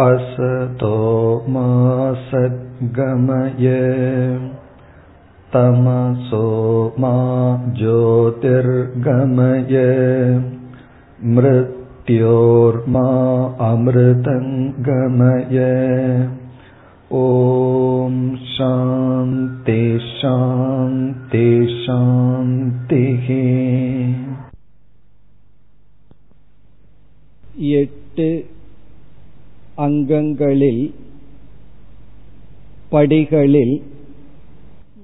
असतो मा सद्गमय तमसो मा ज्योतिर्गमय मृत्योर्मा अमृतङ्गमय ॐ शान्ति शान्ति शान्तिः எட்டு அங்கங்களில் படிகளில்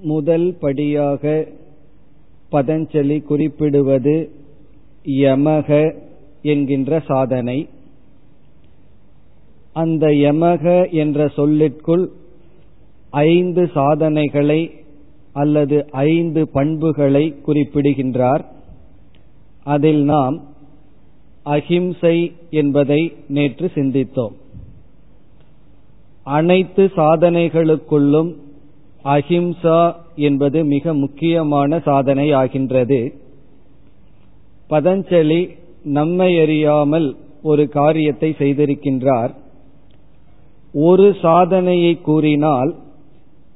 முதல் படியாக பதஞ்சலி குறிப்பிடுவது யமக என்கின்ற சாதனை. அந்த யமக என்ற சொல்லிற்குள் ஐந்து சாதனைகளை அல்லது ஐந்து பண்புகளை குறிப்பிடுகின்றார். அதில் நாம் அஹிம்சை என்பதை நேற்று சிந்தித்தோம். அனைத்து சாதனைகளுக்குள்ளும் அஹிம்சா என்பது மிக முக்கியமான சாதனை ஆகின்றது பதஞ்சலி நம்மை அறியாமல் ஒரு காரியத்தை செய்திருக்கின்றார். ஒரு சாதனையை கூறினால்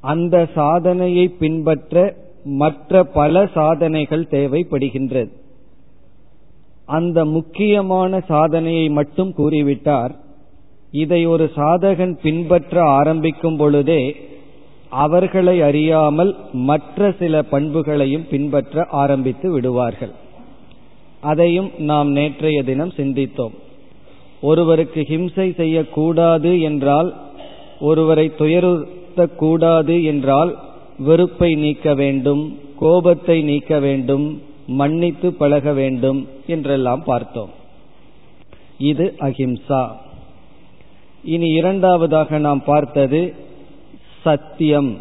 அந்த சாதனையை பின்பற்ற மற்ற பல சாதனைகள் தேவைப்படுகின்றது. அந்த முக்கியமான சாதனையை மட்டும் கூறிவிட்டார். இதை ஒரு சாதகன் பின்பற்ற ஆரம்பிக்கும் பொழுதே அவர்களை அறியாமல் மற்ற சில பண்புகளையும் பின்பற்ற ஆரம்பித்து விடுவார்கள். அதையும் நாம் நேற்றைய தினம் சிந்தித்தோம். ஒருவருக்கு ஹிம்சை செய்யக்கூடாது என்றால் ஒருவரை துயருத்தக்கூடாது என்றால் வெறுப்பை நீக்க வேண்டும் கோபத்தை நீக்க வேண்டும் மன்னித்து பழக வேண்டும் என்றெல்லாம் பார்த்தோம். இது அஹிம்சா. இனி இரண்டாவதாக நாம் பார்த்தது சத்தியம்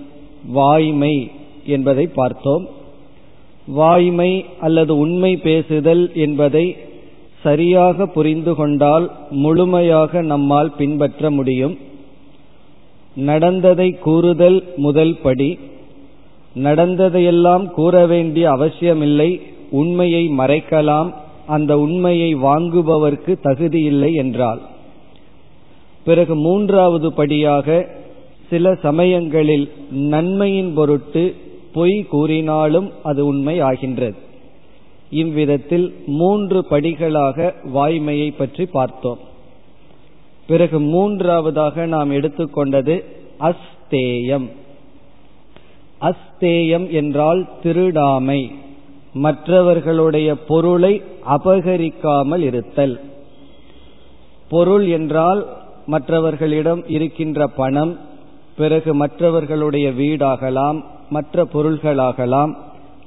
வாய்மை என்பதை பார்த்தோம். வாய்மை அல்லது உண்மை பேசுதல் என்பதை சரியாக புரிந்து கொண்டால் முழுமையாக நம்மால் பின்பற்ற முடியும். நடந்ததை கூறுதல் முதல் படி. நடந்ததையெல்லாம் கூற வேண்டிய அவசியமில்லை. உண்மையை மறைக்கலாம். அந்த உண்மையை வாங்குபவர்க்கு தகுதியில்லை என்றால். பிறகு மூன்றாவது படியாக சில சமயங்களில் நன்மையின் பொருட்டு பொய் கூறினாலும் அது உண்மை ஆகின்றது. இவ்விதத்தில் மூன்று படிகளாக வாய்மையை பற்றி பார்த்தோம். பிறகு மூன்றாவதாக நாம் எடுத்துக்கொண்டது அஸ்தேயம். அஸ்தேயம் என்றால் திருடாமை மற்றவர்களுடைய பொருளை அபகரிக்காமல் இருத்தல். பொருள் என்றால் மற்றவர்களிடம் இருக்கின்ற பணம் பிறகு மற்றவர்களுடைய வீடாகலாம் மற்ற பொருள்களாகலாம்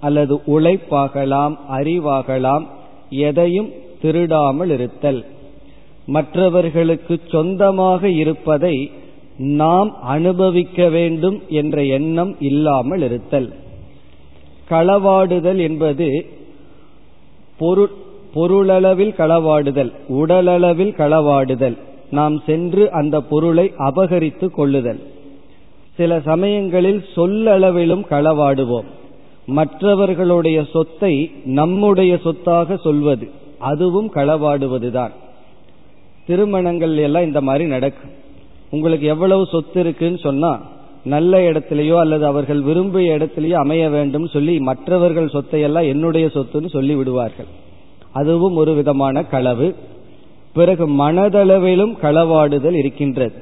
அல்லது உழைப்பாகலாம் அறிவாகலாம் எதையும் திருடாமல் இருத்தல். மற்றவர்களுக்கு சொந்தமாக இருப்பதை நாம் அனுபவிக்க வேண்டும் என்ற எண்ணம் இல்லாமல் இருத்தல். களவாடுதல் என்பது பொருள் பொருளளவில் களவாடுதல் உடலளவில் களவாடுதல். நாம் சென்று அந்த பொருளை அபகரித்து கொள்ளுதல். சில சமயங்களில் சொல்லளவிலும் களவாடுவோம். மற்றவர்களுடைய சொத்தை நம்முடைய சொத்தாக சொல்வது அதுவும் களவாடுவதுதான். திருமணங்கள் எல்லாம் இந்த மாதிரி நடக்கும். உங்களுக்கு எவ்வளவு சொத்து இருக்குன்னு சொன்னா நல்ல இடத்திலேயோ அல்லது அவர்கள் விரும்பிய இடத்திலேயோ அமைய வேண்டும் சொல்லி மற்றவர்கள் சொத்தையெல்லாம் என்னுடைய சொத்துன்னு சொல்லி விடுவார்கள் அதுவும் ஒரு விதமான களவு. பிறகு மனதளவிலும் களவாடுதல் இருக்கின்றது.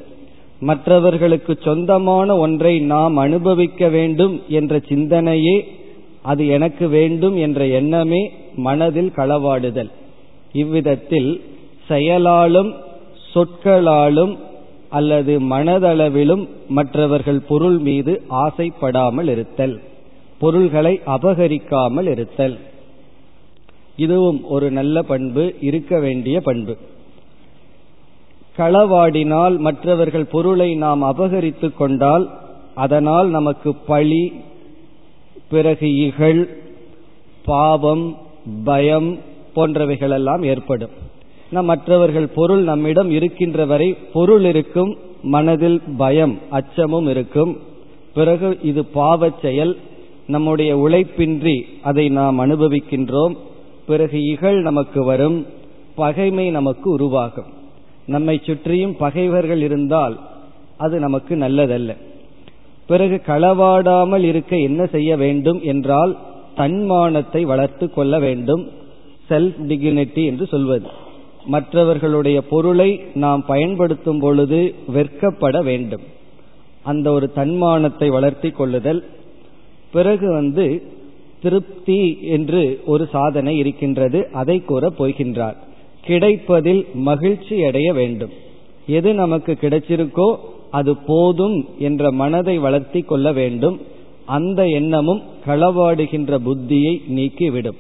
மற்றவர்களுக்கு சொந்தமான ஒன்றை நாம் அனுபவிக்க வேண்டும் என்ற சிந்தனையே அது எனக்கு வேண்டும் என்ற எண்ணமே மனதில் களவாடுதல். இவ்விதத்தில் செயலாலும் சொற்களாலும் அல்லது மனதளவிலும் மற்றவர்கள் பொருள் மீது ஆசைப்படாமல் இருத்தல் பொருள்களை அபகரிக்காமல் இருத்தல். இதுவும் ஒரு நல்ல பண்பு இருக்க வேண்டிய பண்பு. களவாடினால் மற்றவர்கள் பொருளை நாம் அபகரித்து கொண்டால் அதனால் நமக்கு பழி பிறகு இகழ் பாவம் பயம் போன்றவைகளெல்லாம் ஏற்படும். நம் மற்றவர்கள் பொருள் நம்மிடம் இருக்கின்ற வரை பொருள் இருக்கும் மனதில் பயம் அச்சமும் இருக்கும். பிறகு இது பாவச் செயல். நம்முடைய உழைப்பின்றி அதை நாம் அனுபவிக்கின்றோம். பிறகு இகழ் நமக்கு வரும் பகைமை நமக்கு உருவாகும். நம்மை சுற்றியும் பகைவர்கள் இருந்தால் அது நமக்கு நல்லதல்ல. பிறகு களவாடாமல் இருக்க என்ன செய்ய வேண்டும் என்றால் தன்மானத்தை வளர்த்து கொள்ள வேண்டும். செல்ஃப் டிகினிட்டி என்று சொல்வது. மற்றவர்களுடைய பொருளை நாம் பயன்படுத்தும் பொழுது வெட்கப்பட வேண்டும். அந்த ஒரு தன்மானத்தை வளர்த்தி கொள்ளுதல். பிறகு வந்து திருப்தி என்று ஒரு சாதனை இருக்கின்றது. அதை கூற போகின்றார். கிடைப்பதில் மகிழ்ச்சி அடைய வேண்டும். எது நமக்கு கிடைச்சிருக்கோ அது போதும் என்ற மனதை வளர்த்தி கொள்ள வேண்டும். அந்த எண்ணமும் களவாடுகின்ற புத்தியை நீக்கிவிடும்.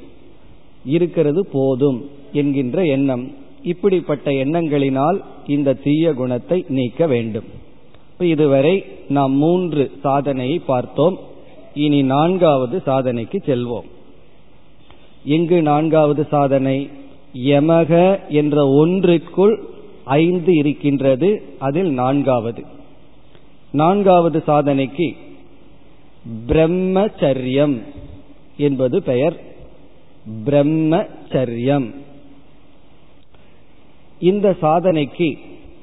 இருக்கிறது போதும் என்கின்ற எண்ணம். இப்படிப்பட்ட எண்ணங்களினால் இந்த தீய குணத்தை நீக்க வேண்டும். இதுவரை நாம் மூன்று சாதனையை பார்த்தோம். இனி நான்காவது சாதனைக்கு செல்வோம். எங்கு நான்காவது சாதனை? யமக என்ற ஒன்றிற்குள் ஐந்து இருக்கின்றது. அதில் நான்காவது. நான்காவது சாதனைக்கு பிரம்மச்சரியம் என்பது பெயர். பிரம்மச்சரியம். இந்த சாதனைக்கு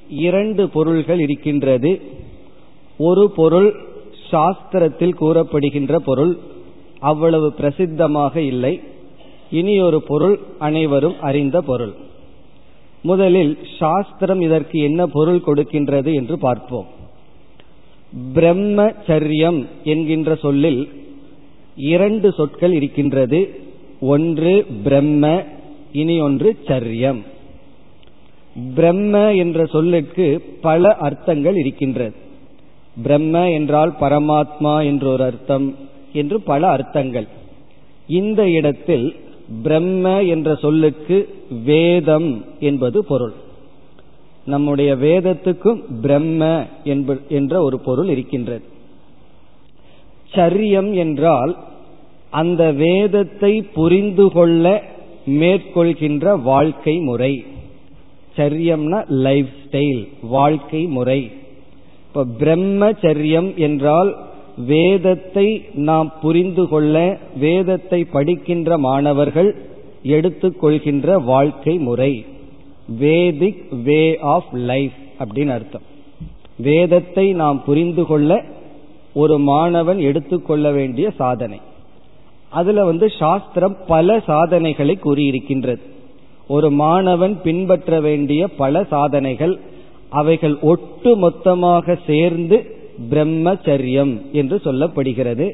இரண்டு பொருள்கள் இருக்கின்றது. ஒரு பொருள் சாஸ்திரத்தில் கூறப்படுகின்ற பொருள். அவ்வளவு பிரசித்தமாக இல்லை. இனி ஒரு பொருள் அனைவரும் அறிந்த பொருள். முதலில் சாஸ்திரம் இதற்கு என்ன பொருள் கொடுக்கின்றது என்று பார்ப்போம். பிரம்மச்சரியம் என்கின்ற சொல்லில் இரண்டு சொற்கள் இருக்கின்றது. ஒன்று பிரம்ம இனி ஒன்று சரியம். பிரம்ம என்ற சொல்லுக்கு பல அர்த்தங்கள் இருக்கின்றது. பிரம்ம என்றால் பரமாத்மா என்ற ஒரு அர்த்தம் என்று பல அர்த்தங்கள். இந்த இடத்தில் பிரம்ம என்ற சொல்லுக்கு வேதம் என்பது பொருள். நம்முடைய வேதத்துக்கும் பிரம்ம என்ற ஒரு பொருள் இருக்கின்றது. சரியம் என்றால் அந்த வேதத்தை புரிந்து கொள்ள மேற்கொள்கின்ற வாழ்க்கை முறை. சரியம்னா லைஃப் ஸ்டைல் வாழ்க்கை முறை. இப்ப பிரம்மச்சரியம் என்றால் வேதத்தை நாம் புரிந்து கொள்ள வேதத்தை படிக்கின்ற மாணவர்கள் எடுத்துக்கொள்கின்ற வாழ்க்கை முறை. வேதிக் வே ஆஃப் லைஃப் அப்படின்னு அர்த்தம். வேதத்தை நாம் புரிந்து கொள்ள ஒரு மாணவன் எடுத்துக்கொள்ள வேண்டிய சாதனை. அதுல வந்து சாஸ்திரம் பல சாதனைகளை கூறியிருக்கின்றது. ஒரு மாணவன் பின்பற்ற வேண்டிய பல சாதனைகள் அவைகள் ஒட்டு மொத்தமாக சேர்ந்து பிரம்மச்சரியம் என்று சொல்லப்படுகிறது.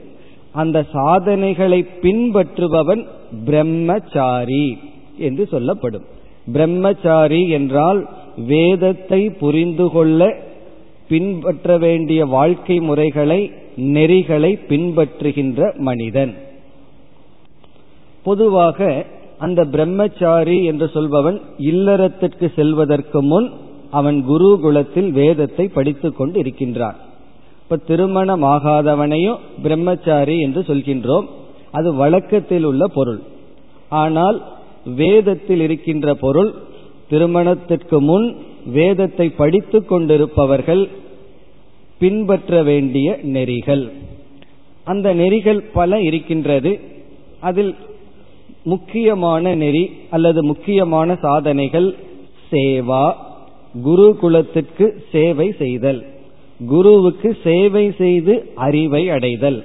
அந்த சாதனைகளை பின்பற்றுபவன் பிரம்மச்சாரி என்று சொல்லப்படும். பிரம்மச்சாரி என்றால் வேதத்தை புரிந்து கொள்ள பின்பற்ற வேண்டிய வாழ்க்கை முறைகளை நெறிகளை பின்பற்றுகின்ற மனிதன். பொதுவாக அந்த பிரம்மச்சாரி என்று சொல்பவன் இல்லறத்திற்கு செல்வதற்கு முன் அவன் குருகுலத்தில் வேதத்தை படித்துக் கொண்டு இருக்கின்றான் இப்ப திருமணமாகாதவனையும் பிரம்மச்சாரி என்று சொல்கின்றோம். அது வழக்கத்தில் உள்ள பொருள். ஆனால் வேதத்தில் இருக்கின்ற பொருள் திருமணத்திற்கு முன் வேதத்தை படித்து கொண்டிருப்பவர்கள் பின்பற்ற வேண்டிய நெறிகள். அந்த நெறிகள் பல இருக்கின்றது. அதில் முக்கியமான நெறி அல்லது முக்கியமான சாதனைகள் சேவா குருகுலத்திற்கு சேவை செய்தல். குருவுக்கு சேவை செய்து அறிவை அடைதல்.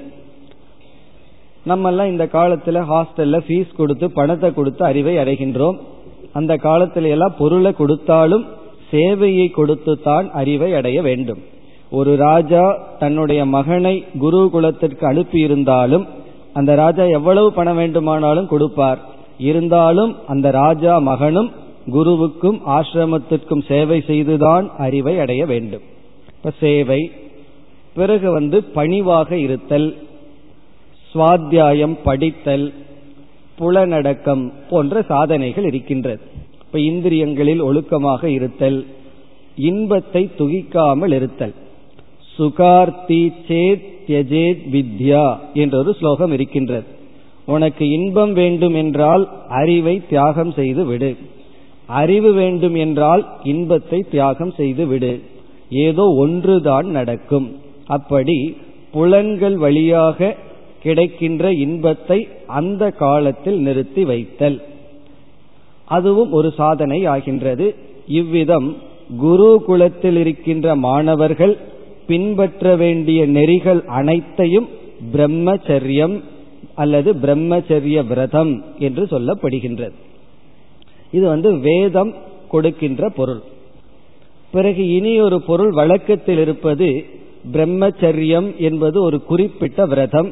நம்ம எல்லாம் இந்த காலத்துல ஹாஸ்டல்ல ஃபீஸ் கொடுத்து பணத்தை கொடுத்து அறிவை அடைகின்றோம். அந்த காலத்தில எல்லாம் பொருளை கொடுத்தாலும் சேவையை கொடுத்து தான் அறிவை அடைய வேண்டும். ஒரு ராஜா தன்னுடைய மகனை குருகுலத்திற்கு அனுப்பியிருந்தாலும் அந்த ராஜா எவ்வளவு பணம் வேண்டுமானாலும் கொடுப்பார். இருந்தாலும் அந்த ராஜா மகனும் குருவுக்கும் ஆசிரமத்திற்கும் சேவை செய்துதான் அறிவை அடைய வேண்டும். இப்ப சேவை பிறகு வந்து பணிவாக இருத்தல் சுவாத்தியாயம் படித்தல் புலனடக்கம் போன்ற சாதனைகள் இருக்கின்றது. இப்ப இந்திரியங்களில் ஒழுக்கமாக இருத்தல் இன்பத்தை துகிக்காமல் இருத்தல். சுகார்த்தி சேத் தியஜேத் வித்யா என்ற ஒரு ஸ்லோகம் இருக்கின்றது. உனக்கு இன்பம் வேண்டும் என்றால் அறிவை தியாகம் செய்து விடு. அறிவு வேண்டும் என்றால் இன்பத்தை தியாகம் செய்து விடு. ஏதோ ஒன்றுதான் நடக்கும். அப்படி புலன்கள் வழியாக கிடைக்கின்ற இன்பத்தை அந்த காலத்தில் நிறுத்தி வைத்தல். அதுவும் ஒரு சாதனை ஆகின்றது. இவ்விதம் குருகுலத்தில் இருக்கின்ற மாணவர்கள் பின்பற்ற வேண்டிய நெறிகள் அனைத்தையும் பிரம்மச்சரியம் அல்லது பிரம்மச்சரிய விரதம் என்று சொல்லப்படுகின்றது. இது வந்து வேதம் கொடுக்கின்ற பொருள். பிறகு இனி ஒரு பொருள் வழக்கத்தில் இருப்பது பிரம்மச்சரியம் என்பது ஒரு குறிப்பிட்ட விரதம்.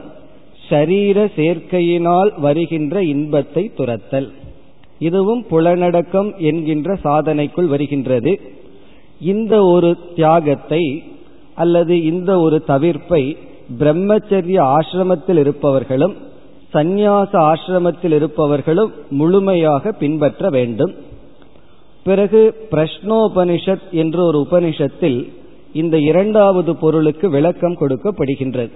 சரீர சேர்க்கையினால் வருகின்ற இன்பத்தை துரத்தல். இதுவும் புலனடக்கம் என்கின்ற சாதனைக்குள் வருகின்றது. இந்த ஒரு தியாகத்தை அல்லது இந்த ஒரு தவிர்ப்பை பிரம்மச்சரிய ஆசிரமத்தில் இருப்பவர்களும் சந்நியாச ஆசிரமத்தில் இருப்பவர்களும் முழுமையாக பின்பற்ற வேண்டும். பிறகு பிரஷ்னோபனிஷத் என்ற ஒரு உபனிஷத்தில் இந்த இரண்டாவது பொருளுக்கு விளக்கம் கொடுக்கப்படுகின்றது.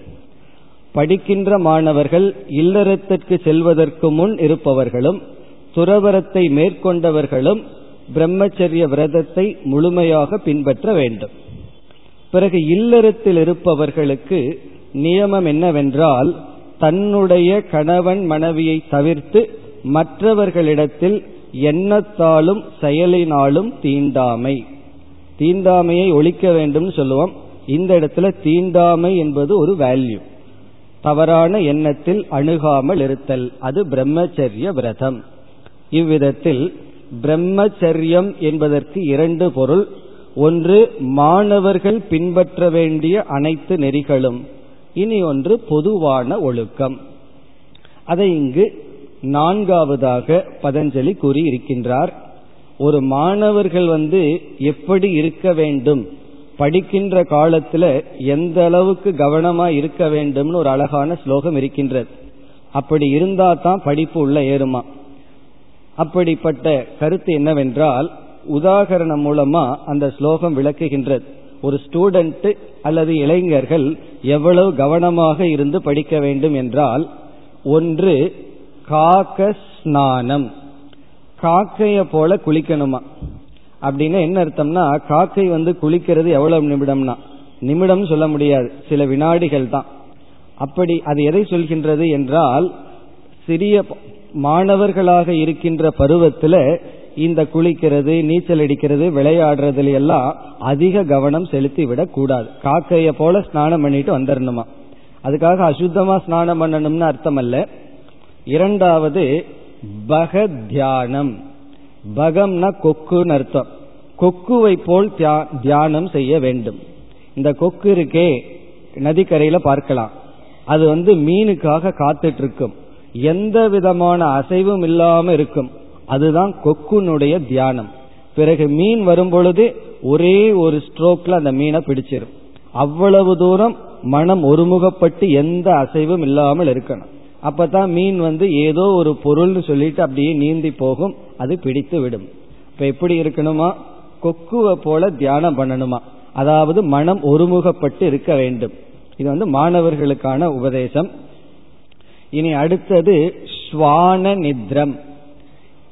படிக்கின்ற மாணவர்கள் இல்லறத்திற்கு செல்வதற்கு முன் இருப்பவர்களும் துறவரத்தை மேற்கொண்டவர்களும் பிரம்மச்சரிய விரதத்தை முழுமையாக பின்பற்ற வேண்டும். பிறகு இல்லறத்தில் இருப்பவர்களுக்கு நியமம் என்னவென்றால் தன்னுடைய கணவன் மனைவியை தவிர்த்து மற்றவர்களிடத்தில் எண்ணத்தாலும் செயலினாலும் தீண்டாமை. தீண்டாமையை ஒழிக்க வேண்டும் சொல்லுவோம். இந்த இடத்துல தீண்டாமை என்பது ஒரு வேல்யூ தவறான எண்ணத்தில் அணுகாமல் இருத்தல். அது பிரம்மச்சரிய விரதம். இவ்விதத்தில் பிரம்மச்சரியம் என்பதற்கு இரண்டு பொருள். ஒன்று மாணவர்கள் பின்பற்ற வேண்டிய அனைத்து நெறிகளும். இனி ஒன்று பொதுவான ஒழுக்கம். அதை இங்கு நான்காவதாக பதஞ்சலி கூறியிருக்கின்றார். ஒரு மாணவர்கள் வந்து எப்படி இருக்க வேண்டும்? படிக்கின்ற காலத்துல எந்த அளவுக்கு கவனமா இருக்க வேண்டும்னு ஒரு அழகான ஸ்லோகம் இருக்கின்றது. அப்படி இருந்தா தான் படிப்பு உள்ள ஏறுமா? அப்படிப்பட்ட கருத்து என்னவென்றால் உதாகரணம் மூலமா அந்த ஸ்லோகம் விளக்குகின்றது. ஒரு ஸ்டூடெண்ட் அல்லது இளைஞர்கள் எவ்வளவு கவனமாக இருந்து படிக்க வேண்டும் என்றால் ஒன்று காக்க ஸ்நானம் காக்கைய போல குளிக்கணுமா? அப்படின்னு என்ன அர்த்தம்னா காக்கை வந்து குளிக்கிறது எவ்வளவு நிமிடம்னா? நிமிடம் சொல்ல முடியாது. சில வினாடிகள் தான். அப்படி அது எதை சொல்கின்றது என்றால் சிறிய மாணவர்களாக இருக்கின்ற பருவத்தில் இந்த குளிக்கிறது நீச்சல் அடிக்கிறது விளையாடுறதுல எல்லாம் அதிக கவனம் செலுத்தி விடக் கூடாது. காக்கைய போல ஸ்நானம் பண்ணிட்டு வந்துடணுமா அதுக்காக அசுத்தமா ஸ்நானம் பண்ணணும்னு அர்த்தம் அல்ல இரண்டாவது பக தியானம் பகம்னா கொக்குன்னு அர்த்தம். கொக்குவை போல் தியானம் செய்ய வேண்டும். இந்த கொக்கு இருக்கே நதிக்கரையில பார்க்கலாம். அது வந்து மீனுக்காக காத்துட்டு இருக்கும் எந்த விதமான அசைவும் இல்லாம இருக்கும். அதுதான் கொக்குனுடைய தியானம். பிறகு மீன் வரும்பொழுது ஒரே ஒரு ஸ்ட்ரோக்ல அந்த மீனை பிடிச்சிடும் அவ்வளவு தூரம் மனம் ஒருமுகப்பட்டு எந்த அசைவும் இல்லாமல் இருக்கணும். அப்பதான் மீன் வந்து ஏதோ ஒரு பொருள்னு சொல்லிட்டு அப்படியே நீந்தி போகும். அது பிடித்து விடும். இப்ப எப்படி இருக்கணுமா? கொக்குவை போல தியானம் பண்ணணுமா? அதாவது மனம் ஒருமுகப்பட்டு இருக்க வேண்டும். இது வந்து மாணவர்களுக்கான உபதேசம். இனி அடுத்தது ஸ்வான நித்ரம்.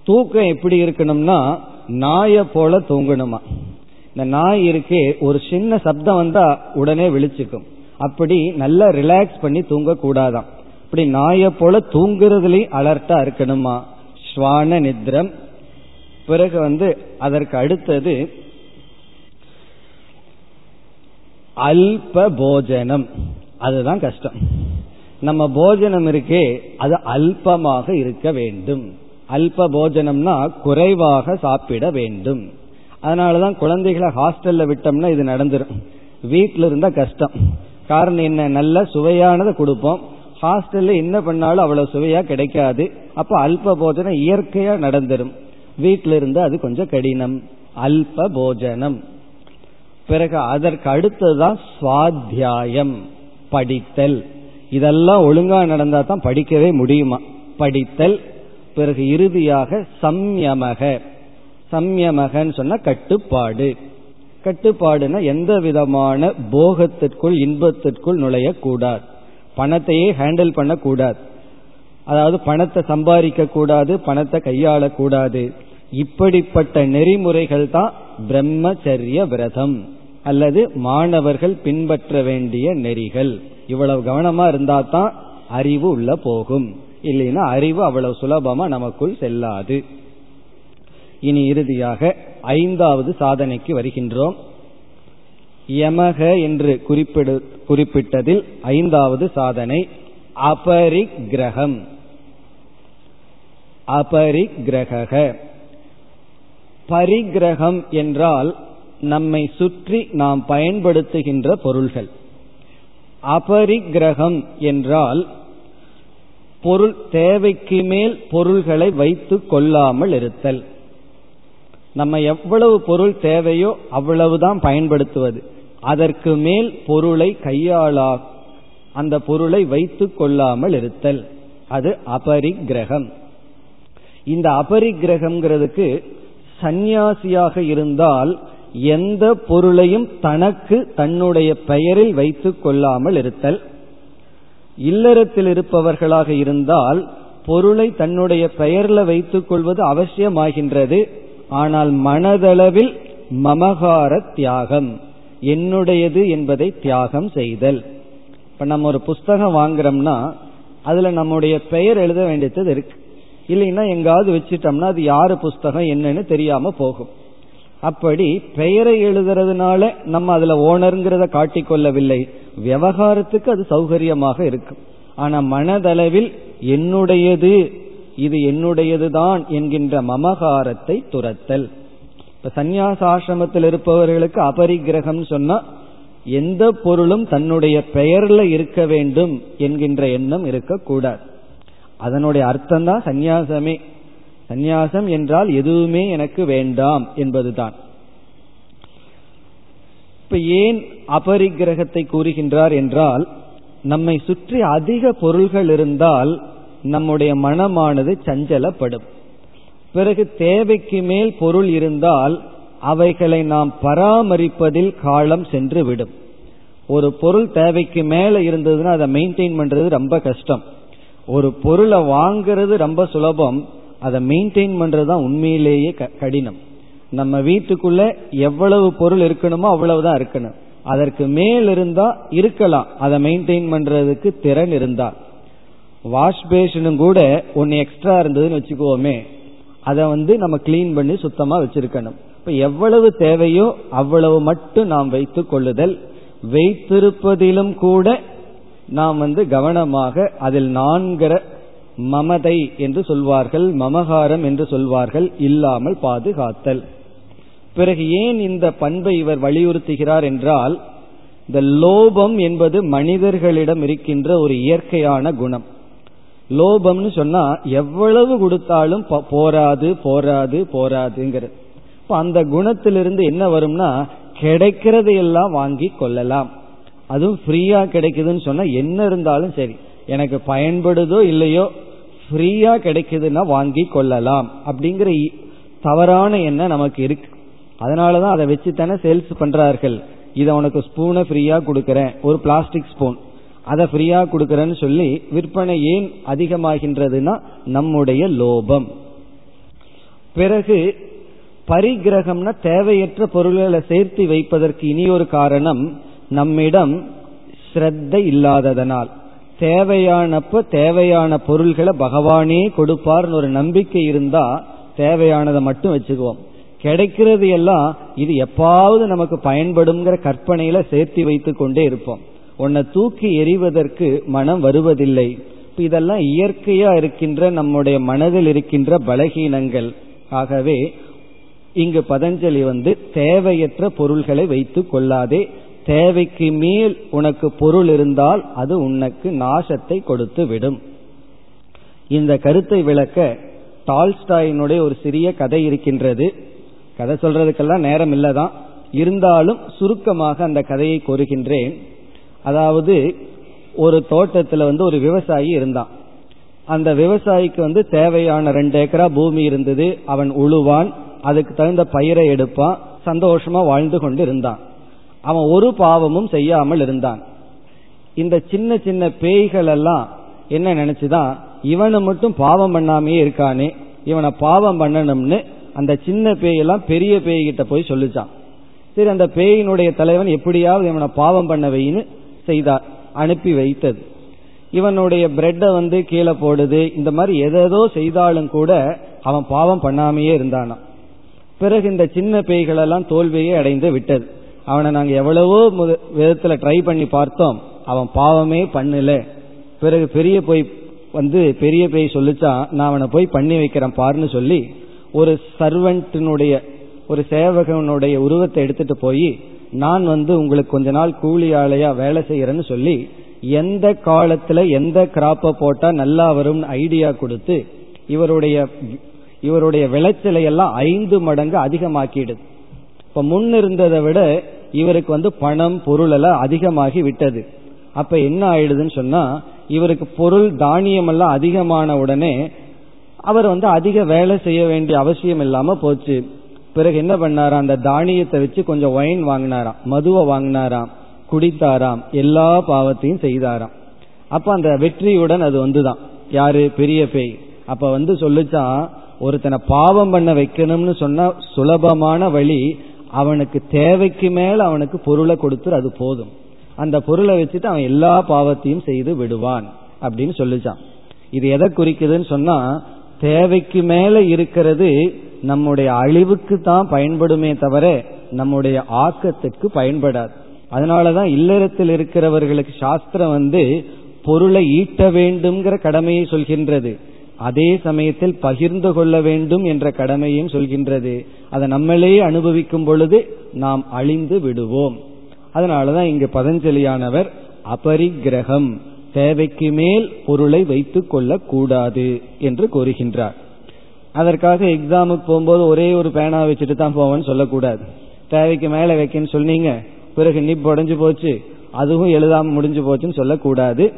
தூக்கம் எப்படி இருக்கணும்னா நாயை போல தூங்கணுமா? இந்த நாய் இருக்கே ஒரு சின்ன சப்தம் வந்தா உடனே விழிச்சுக்கும். அப்படி நல்லா ரிலாக்ஸ் பண்ணி தூங்க கூடாதான் அப்படி நாயை போல தூங்குறதுலயும் அலர்ட்டா இருக்கணுமா? ஸ்வான நித்ரம். பிறகு வந்து அதற்கு அடுத்தது அல்ப போஜனம். அதுதான் கஷ்டம். நம்ம போஜனம் இருக்கே அது அல்பமாக இருக்க வேண்டும். அல்ப போஜனம்னா குறைவாக சாப்பிட வேண்டும். அதனாலதான் குழந்தைகளை ஹாஸ்டல்ல விட்டோம்னா இது நடந்துடும் வீட்டில் இருந்தா கஷ்டம். காரணம் என்ன? நல்ல சுவையானதை கொடுப்போம். ஹாஸ்டல்ல என்ன பண்ணாலும் அவ்வளவு சுவையா கிடைக்காது. அப்ப அல்ப போஜனம் இயற்கையா நடந்துடும் வீட்டில இருந்து அது கொஞ்சம் கடினம். அல்ப போஜனம். பிறகு அதற்கு அடுத்ததுதான் சுவாத்தியாயம் படித்தல். இதெல்லாம் ஒழுங்கா நடந்தா தான் படிக்கவே முடியுமா? படித்தல். பிறகு இறுதியாக சம்யமக. சம்யமகன்னு சொன்ன கட்டுப்பாடு. கட்டுப்பாடுனா எந்த விதமான போகத்திற்குள் இன்பத்திற்குள் நுழையக்கூடாது. பணத்தையே ஹேண்டில் பண்ணக்கூடாது. அதாவது பணத்தை சம்பாதிக்க கூடாது பணத்தை கையாளக்கூடாது. இப்படிப்பட்ட நெறிமுறைகள் தான் பிரம்மச்சரிய விரதம் அல்லது மாணவர்கள் பின்பற்ற வேண்டிய நெறிகள். இவ்வளவு கவனமா இருந்தா தான் அறிவு உள்ள போகும். இல்லைன்னா அறிவு அவ்வளவு சுலபமா நமக்குள் செல்லாது. இனி இறுதியாக ஐந்தாவது சாதனைக்கு வருகின்றோம். யமக என்று குறிப்பிடு குறிப்பிட்டதில் ஐந்தாவது சாதனை அபரிக்கிரகம் அபரிக்கிரக பரிகிரகம் என்றால் நம்மை சுற்றி நாம் பயன்படுத்துகின்ற பொருள்கள். அபரிக்கிரகம் என்றால் பொருள் தேவைக்கு மேல் பொருள்களை வைத்து கொள்ளாமல் இருத்தல். நம்ம எவ்வளவு பொருள் தேவையோ அவ்வளவுதான் பயன்படுத்துவது. அதற்கு மேல் பொருளை கையாளா அந்த பொருளை வைத்து கொள்ளாமல் இருத்தல். அது அபரிக்கிரகம். இந்த அபரிக்கிரகம்ங்கிறதுக்கு சந்நியாசியாக இருந்தால் எந்த பொருளையும் தனக்கு தன்னுடைய பெயரில் வைத்து கொள்ளாமல் இருத்தல். இல்லறத்தில் இருப்பவர்களாக இருந்தால் பொருளை தன்னுடைய பெயர்ல வைத்துக் கொள்வது அவசியமாகின்றது. ஆனால் மனதளவில் மமகார தியாகம். என்னுடையது என்பதை தியாகம் செய்தல். இப்ப நம்ம ஒரு புஸ்தகம் வாங்குறோம்னா அதுல நம்முடைய பெயர் எழுத வேண்டியது இருக்கு. இல்லைன்னா எங்காவது வச்சுட்டோம்னா அது யாரு புஸ்தகம் என்னன்னு தெரியாம போகும். அப்படி பெயரை எழுதுறதுனால நம்ம அதுல ஓனருங்கிறத காட்டிக்கொள்ளவில்லை விவகாரத்துக்கு அது சௌகரியமாக இருக்கும். ஆனா மனதளவில் என்னுடையது இது என்னுடையதுதான் என்கின்ற மமகாரத்தை துரத்தல். இப்ப சந்நியாசாசிரமத்தில் இருப்பவர்களுக்கு அபரிக்கிரகம் சொன்னா எந்த பொருளும் தன்னுடைய பெயர்ல இருக்க வேண்டும் என்கின்ற எண்ணம் இருக்கக்கூடாது. அதனுடைய அர்த்தம் தான் சந்நியாசமே. சந்நியாசம் என்றால் எதுவுமே எனக்கு வேண்டாம் என்பதுதான். இப்ப ஏன் அபரிக்கிரகத்தை கூறுகின்றார் என்றால் நம்மை சுற்றி அதிக பொருள்கள் இருந்தால் நம்முடைய மனமானது சஞ்சலப்படும். பிறகு தேவைக்கு மேல் பொருள் இருந்தால் அவைகளை நாம் பராமரிப்பதில் காலம் சென்று விடும் ஒரு பொருள் தேவைக்கு மேல இருந்ததுன்னா அதை மெயின்டைன் பண்றது ரொம்ப கஷ்டம். ஒரு பொருளை வாங்கிறது ரொம்ப சுலபம் அதை மெயின்டைன் பண்றது தான் உண்மையிலேயே கடினம். நம்ம வீட்டுக்குள்ள எவ்வளவு பொருள் இருக்கணுமோ அவ்வளவுதான் இருக்கணும். அதற்கு மேல் இருந்தா இருக்கலாம். அதை மெயின்டைன் பண்றதுக்கு திறன் இருந்தா. வாஷ் பேஷனும் கூட ஒன்னு எக்ஸ்ட்ரா இருந்ததுன்னு வச்சுக்கோமே அதை வந்து நம்ம கிளீன் பண்ணி சுத்தமா வச்சிருக்கணும். இப்ப எவ்வளவு தேவையோ அவ்வளவு மட்டும் நாம் வைத்து கொள்ளுதல். வைத்திருப்பதிலும் கூட நாம் வந்து கவனமாக அதில் நான்கிற மமதை என்று சொல்வார்கள் மமகாரம் என்று சொல்வார்கள் இல்லாமல் பாதுகாத்தல். பிறகு ஏன் இந்த பண்பை இவர் வலியுறுத்துகிறார் என்றால் இந்த லோபம் என்பது மனிதர்களிடம் இருக்கின்ற ஒரு இயற்கையான குணம். லோபம்னு சொன்னா எவ்வளவு கொடுத்தாலும் போராது போராது போராதுங்கிறது. இப்ப அந்த குணத்திலிருந்து என்ன வரும்னா கிடைக்கிறதையெல்லாம் வாங்கி கொள்ளலாம். அதுவும் ஃப்ரீயா கிடைக்குதுன்னு சொன்னா என்ன இருந்தாலும் சரி. எனக்கு பயன்படுதோ இல்லையோ ஃப்ரீயா கிடைக்குதுன்னா வாங்கி கொள்ளலாம். அப்படிங்கிற தவறான எண்ணம் நமக்கு இருக்கு. அதனாலதான் அதை வச்சு தானே சேல்ஸ் பண்றார்கள். இதை உனக்கு ஸ்பூனை ஃப்ரீயா கொடுக்கறேன். ஒரு பிளாஸ்டிக் ஸ்பூன் அதை ஃப்ரீயா கொடுக்கறேன்னு சொல்லி விற்பனை ஏன் அதிகமாகின்றதுன்னா நம்முடைய லோபம். பிறகு பரிகிரகம்னா தேவையற்ற பொருள்களை சேர்த்து வைப்பதற்கு இனி ஒரு காரணம் நம்மிடம் ஸ்ரத்தை இல்லாததனால். தேவையானப்ப தேவையான பொருள்களை பகவானே கொடுப்பார்னு ஒரு நம்பிக்கை இருந்தா தேவையானதை மட்டும் வச்சுக்குவோம். கிடைக்கிறது எல்லாம் இது எப்பாவது நமக்கு பயன்படுங்கிற கற்பனையில சேர்த்து வைத்து கொண்டே இருப்போம். உன்னை தூக்கி எறிவதற்கு மனம் வருவதில்லை. இதெல்லாம் இயற்கையா இருக்கின்ற நம்முடைய மனதில் இருக்கின்ற பலகீனங்கள். ஆகவே இங்கு பதஞ்சலி வந்து தேவையற்ற பொருள்களை வைத்து கொள்ளாதே. தேவைக்கு மேல் உனக்கு பொருள் இருந்தால் அது உனக்கு நாசத்தை கொடுத்து விடும். இந்த கருத்தை விளக்க டால்ஸ்டாயினுடைய ஒரு சிறிய கதை இருக்கின்றது. கதை சொல்றதுக்கெல்லாம் நேரம் இல்லதான். இருந்தாலும் சுருக்கமாக அந்த கதையை கூறுகின்றேன். அதாவது ஒரு தோட்டத்தில் வந்து ஒரு விவசாயி இருந்தான். அந்த விவசாயிக்கு வந்து தேவையான ரெண்டு ஏக்கரா பூமி இருந்தது. அவன் உழுவான். அதுக்கு தகுந்த பயிரை எடுப்பான். சந்தோஷமா வாழ்ந்து கொண்டு இருந்தான். அவன் ஒரு பாவமும் செய்யாமல் இருந்தான். இந்த சின்ன சின்ன பேய்கள் எல்லாம் என்ன நினைச்சுதான் இவனை மட்டும் பாவம் பண்ணாமே இருக்கானே இவனை பாவம் பண்ணணும்னு அந்த சின்ன பேயெல்லாம் பெரிய பேய்கிட்ட போய் சொல்லிச்சான். சரி அந்த பேயினுடைய தலைவன் எப்படியாவது இவனை பாவம் பண்ண வைன்னு செய்தார் அனுப்பி வைத்தது. இவனுடைய பிரெட்டை வந்து கீழே போடுது. இந்த மாதிரி எதேதோ செய்தாலும் கூட அவன் பாவம் பண்ணாமையே இருந்தானான் பிறகு இந்த சின்ன பேய்களெல்லாம் தோல்வியே தோல்வியை அடைந்து விட்டது. அவனை நாங்கள் எவ்வளவோ விதத்தில் ட்ரை பண்ணி பார்த்தோம். அவன் பாவமே பண்ணல. பிறகு பெரிய போய் வந்து பெரிய பேய் சொல்லிச்சான் நான் அவனை போய் பண்ணி வைக்கிறேன் பாருன்னு சொல்லி ஒரு சர்வெண்டினுடைய ஒரு சேவகனுடைய உருவத்தை எடுத்துட்டு போய் நான் வந்து உங்களுக்கு கொஞ்ச நாள் கூலி ஆலையா வேலை செய்யறேன்னு சொல்லி எந்த காலத்துல எந்த கிராப்பை போட்டா நல்லா வரும் ஐடியா கொடுத்து இவருடைய இவருடைய விளைச்சலை எல்லாம் ஐந்து மடங்கு அதிகமாக்கிடுது இப்ப முன் இருந்ததை விட இவருக்கு வந்து பணம் பொருள் எல்லாம் அதிகமாகி விட்டது. அப்ப என்ன ஆயிடுதுன்னு சொன்னா இவருக்கு பொருள் தானியம் எல்லாம் அதிகமான உடனே அவர் வந்து அதிக வேலை செய்ய வேண்டிய அவசியம் இல்லாம போச்சு. பிறகு என்ன பண்ணாராம்? அந்த தானியத்தை வச்சு கொஞ்சம் ஒயின் வாங்கினாராம். மதுவை வாங்கினாராம். குடித்தாராம். எல்லா பாவத்தையும் செய்தாராம். அப்ப அந்த வெற்றியுடன் அது வந்துதான். யாரு? பெரிய பேய். அப்ப வந்து சொல்லுச்சான் ஒருத்தனை பாவம் பண்ண வைக்கணும்னு சொன்ன சுலபமான வழி அவனுக்கு தேவைக்கு மேல அவனுக்கு பொருளை கொடுத்து அது போதும். அந்த பொருளை வச்சுட்டு அவன் எல்லா பாவத்தையும் செய்து விடுவான் அப்படின்னு சொல்லிச்சான் இது எதை குறிக்குதுன்னு சொன்னா தேவைக்கு மேல இருக்கிறது நம்முடைய அழிவுக்கு தான் பயன்படுமே தவிர நம்முடைய ஆக்கத்துக்கு பயன்படாது. அதனாலதான் இல்லறத்தில் இருக்கிறவர்களுக்கு சாஸ்திரம் வந்து பொருளை ஈட்ட வேண்டும்ங்கிற கடமையை சொல்கின்றது. அதே சமயத்தில் பகிர்ந்து கொள்ள வேண்டும் என்ற கடமையும் சொல்கின்றது. அதை நம்மளே அனுபவிக்கும் பொழுது நாம் அழிந்து விடுவோம். அதனாலதான் இங்கு பதஞ்சலியானவர் அபரிக்கிரகம் தேவைக்கு மேல் பொருளை வைத்துக் கொள்ளக் கூடாது என்று கூறுகின்றார். அதற்காக எக்ஸாமுக்கு போகும்போது ஒரே ஒரு பேனா வச்சுட்டு தான் போவேன்னு சொல்லக்கூடாது. தேவைக்கு மேல வைக்கன்னு சொன்னீங்க பிறகு நிப் உடஞ்சு போச்சு அதுவும் எழுதாம முடிஞ்சு போச்சுன்னு சொல்லக்கூடாது.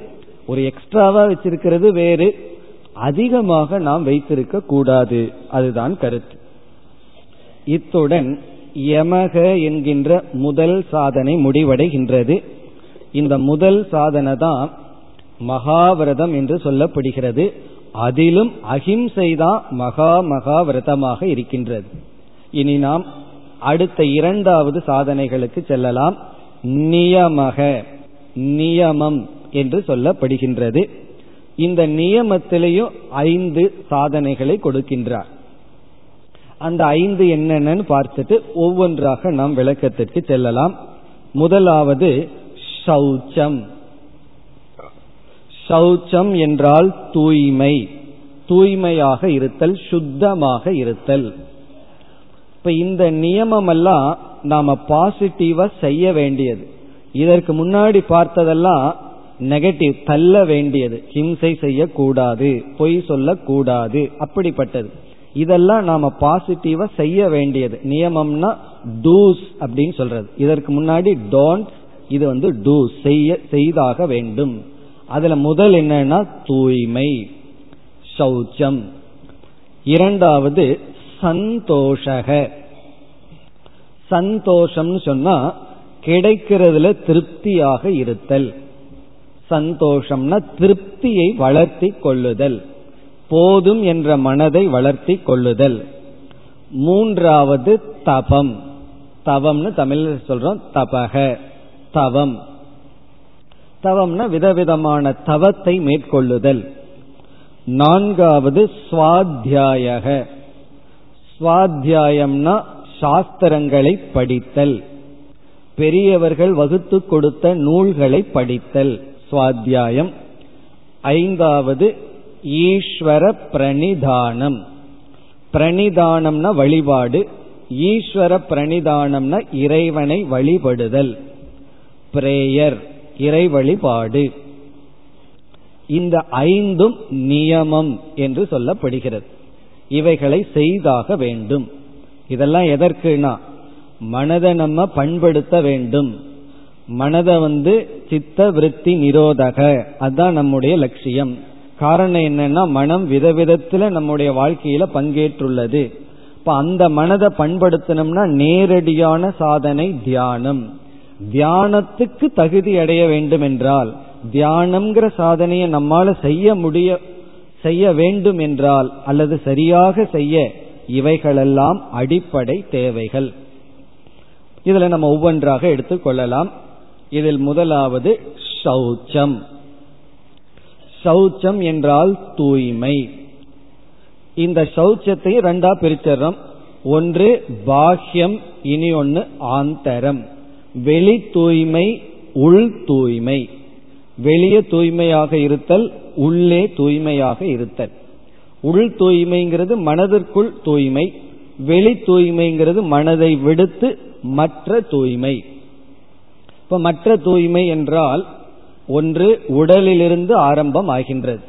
ஒரு எக்ஸ்ட்ராவா வச்சிருக்கிறது வேறு அதிகமாக நாம் வைத்திருக்க கூடாது. அதுதான் கருத்து. இத்துடன் யமக என்கின்ற முதல் சாதனை முடிவடைகின்றது. இந்த முதல் சாதனை தான் மகாவிரதம் என்று சொல்லப்படுகிறது. அதிலும் அஹிம்சை தான் மகா மகா விரதமாக இருக்கின்றது. இனி நாம் அடுத்த இரண்டாவது சாதனைகளுக்கு செல்லலாம். நியமக நியமம் என்று சொல்லப்படுகின்றது. இந்த நியமத்திலேயும் ஐந்து சாதனைகளை கொடுக்கின்றார். அந்த ஐந்து என்னென்னு பார்த்துட்டு ஒவ்வொன்றாக நாம் விளக்கத்திற்கு செல்லலாம். முதலாவது சௌச்சம் சௌச்சம் என்றால் தூய்மை தூய்மையாக இருத்தல் சுத்தமாக இருத்தல். இப்ப இந்த நியமம் எல்லாம் நாம பாசிட்டிவா செய்ய வேண்டியது. இதற்கு முன்னாடி பார்த்ததெல்லாம் நெகட்டிவ் தள்ள வேண்டியது. ஹிம்சை செய்யக்கூடாது பொய் சொல்லக்கூடாது அப்படிப்பட்டது. இதெல்லாம் நாம பாசிட்டிவா செய்ய வேண்டியது. நியமம்னா டூஸ் அப்படின்னு சொல்றது. இதற்கு முன்னாடி டோன்ட் இது வந்து டூ செய்ய செய்தாக வேண்டும். அதுல முதல் என்னன்னா தூய்மை சௌச்சம். இரண்டாவது சந்தோஷக. சந்தோஷம்னு சொன்னா கிடைக்கிறதுல திருப்தியாக இருத்தல். சந்தோஷம்னா திருப்தியை வளர்த்தி கொள்ளுதல். போதும் என்ற மனதை வளர்த்தி கொள்ளுதல். மூன்றாவது தபம். தவம்னு தமிழ் சொல்றோம் தபக. தவம். தவம்னா விதவிதமான தவத்தை மேற்கொள்ளுதல். நான்காவது சுவாத்தியாயக. சுவாத்தியாயம்னா சாஸ்திரங்களை படித்தல். பெரியவர்கள் வகுத்து கொடுத்த நூல்களை படித்தல். சுவாத்தியாயம். ஐந்தாவது ஈஸ்வர பிரணிதானம். பிரணிதானம்னா வழிபாடு. ஈஸ்வர பிரணிதானம்னா இறைவனை வழிபடுதல். பிரேயர். இறை வழிபாடு. இந்த ஐந்தும் நியமம் என்று சொல்லப்படுகிறது. இவைகளை செய்தாக வேண்டும். இதெல்லாம் எதற்குனா மனதை நம்ம பண்படுத்த வேண்டும். மனதை வந்து சித்த விருத்தி நிரோதக அதுதான் நம்முடைய லட்சியம். காரணம் என்னன்னா மனம் விதவிதத்துல நம்முடைய வாழ்க்கையில பங்கேற்றுள்ளது. இப்ப அந்த மனதை பண்படுத்தணும்னா நேரடியான சாதனை தியானம். தியானத்துக்கு தகுதி அடைய வேண்டும் என்றால் தியானம்ங்கிற சாதனையை நம்மால செய்ய முடிய செய்ய வேண்டும் என்றால் அல்லது சரியாக செய்ய இவைகளெல்லாம் அடிப்படை தேவைகள். இதுல நம்ம ஒவ்வொன்றாக எடுத்துக்கொள்ளலாம் இதில் முதலாவது சௌச்சம். சௌச்சம் என்றால் தூய்மை. இந்த சௌச்சத்தை ரெண்டா பிரிச்சர்றோம் ஒன்று பாஹ்யம் இனி ஒன்று ஆந்தரம். வெளி தூய்மை உள் தூய்மை. வெளியே தூய்மையாக இருத்தல் உள்ளே தூய்மையாக இருத்தல். உள் தூய்மைங்கிறது மனதிற்குள் தூய்மை வெளி தூய்மைங்கிறது மனதை விடுத்து மற்ற தூய்மை. இப்ப மற்ற தூய்மை என்றால் ஒன்று உடலிலிருந்து ஆரம்பம் ஆகின்றது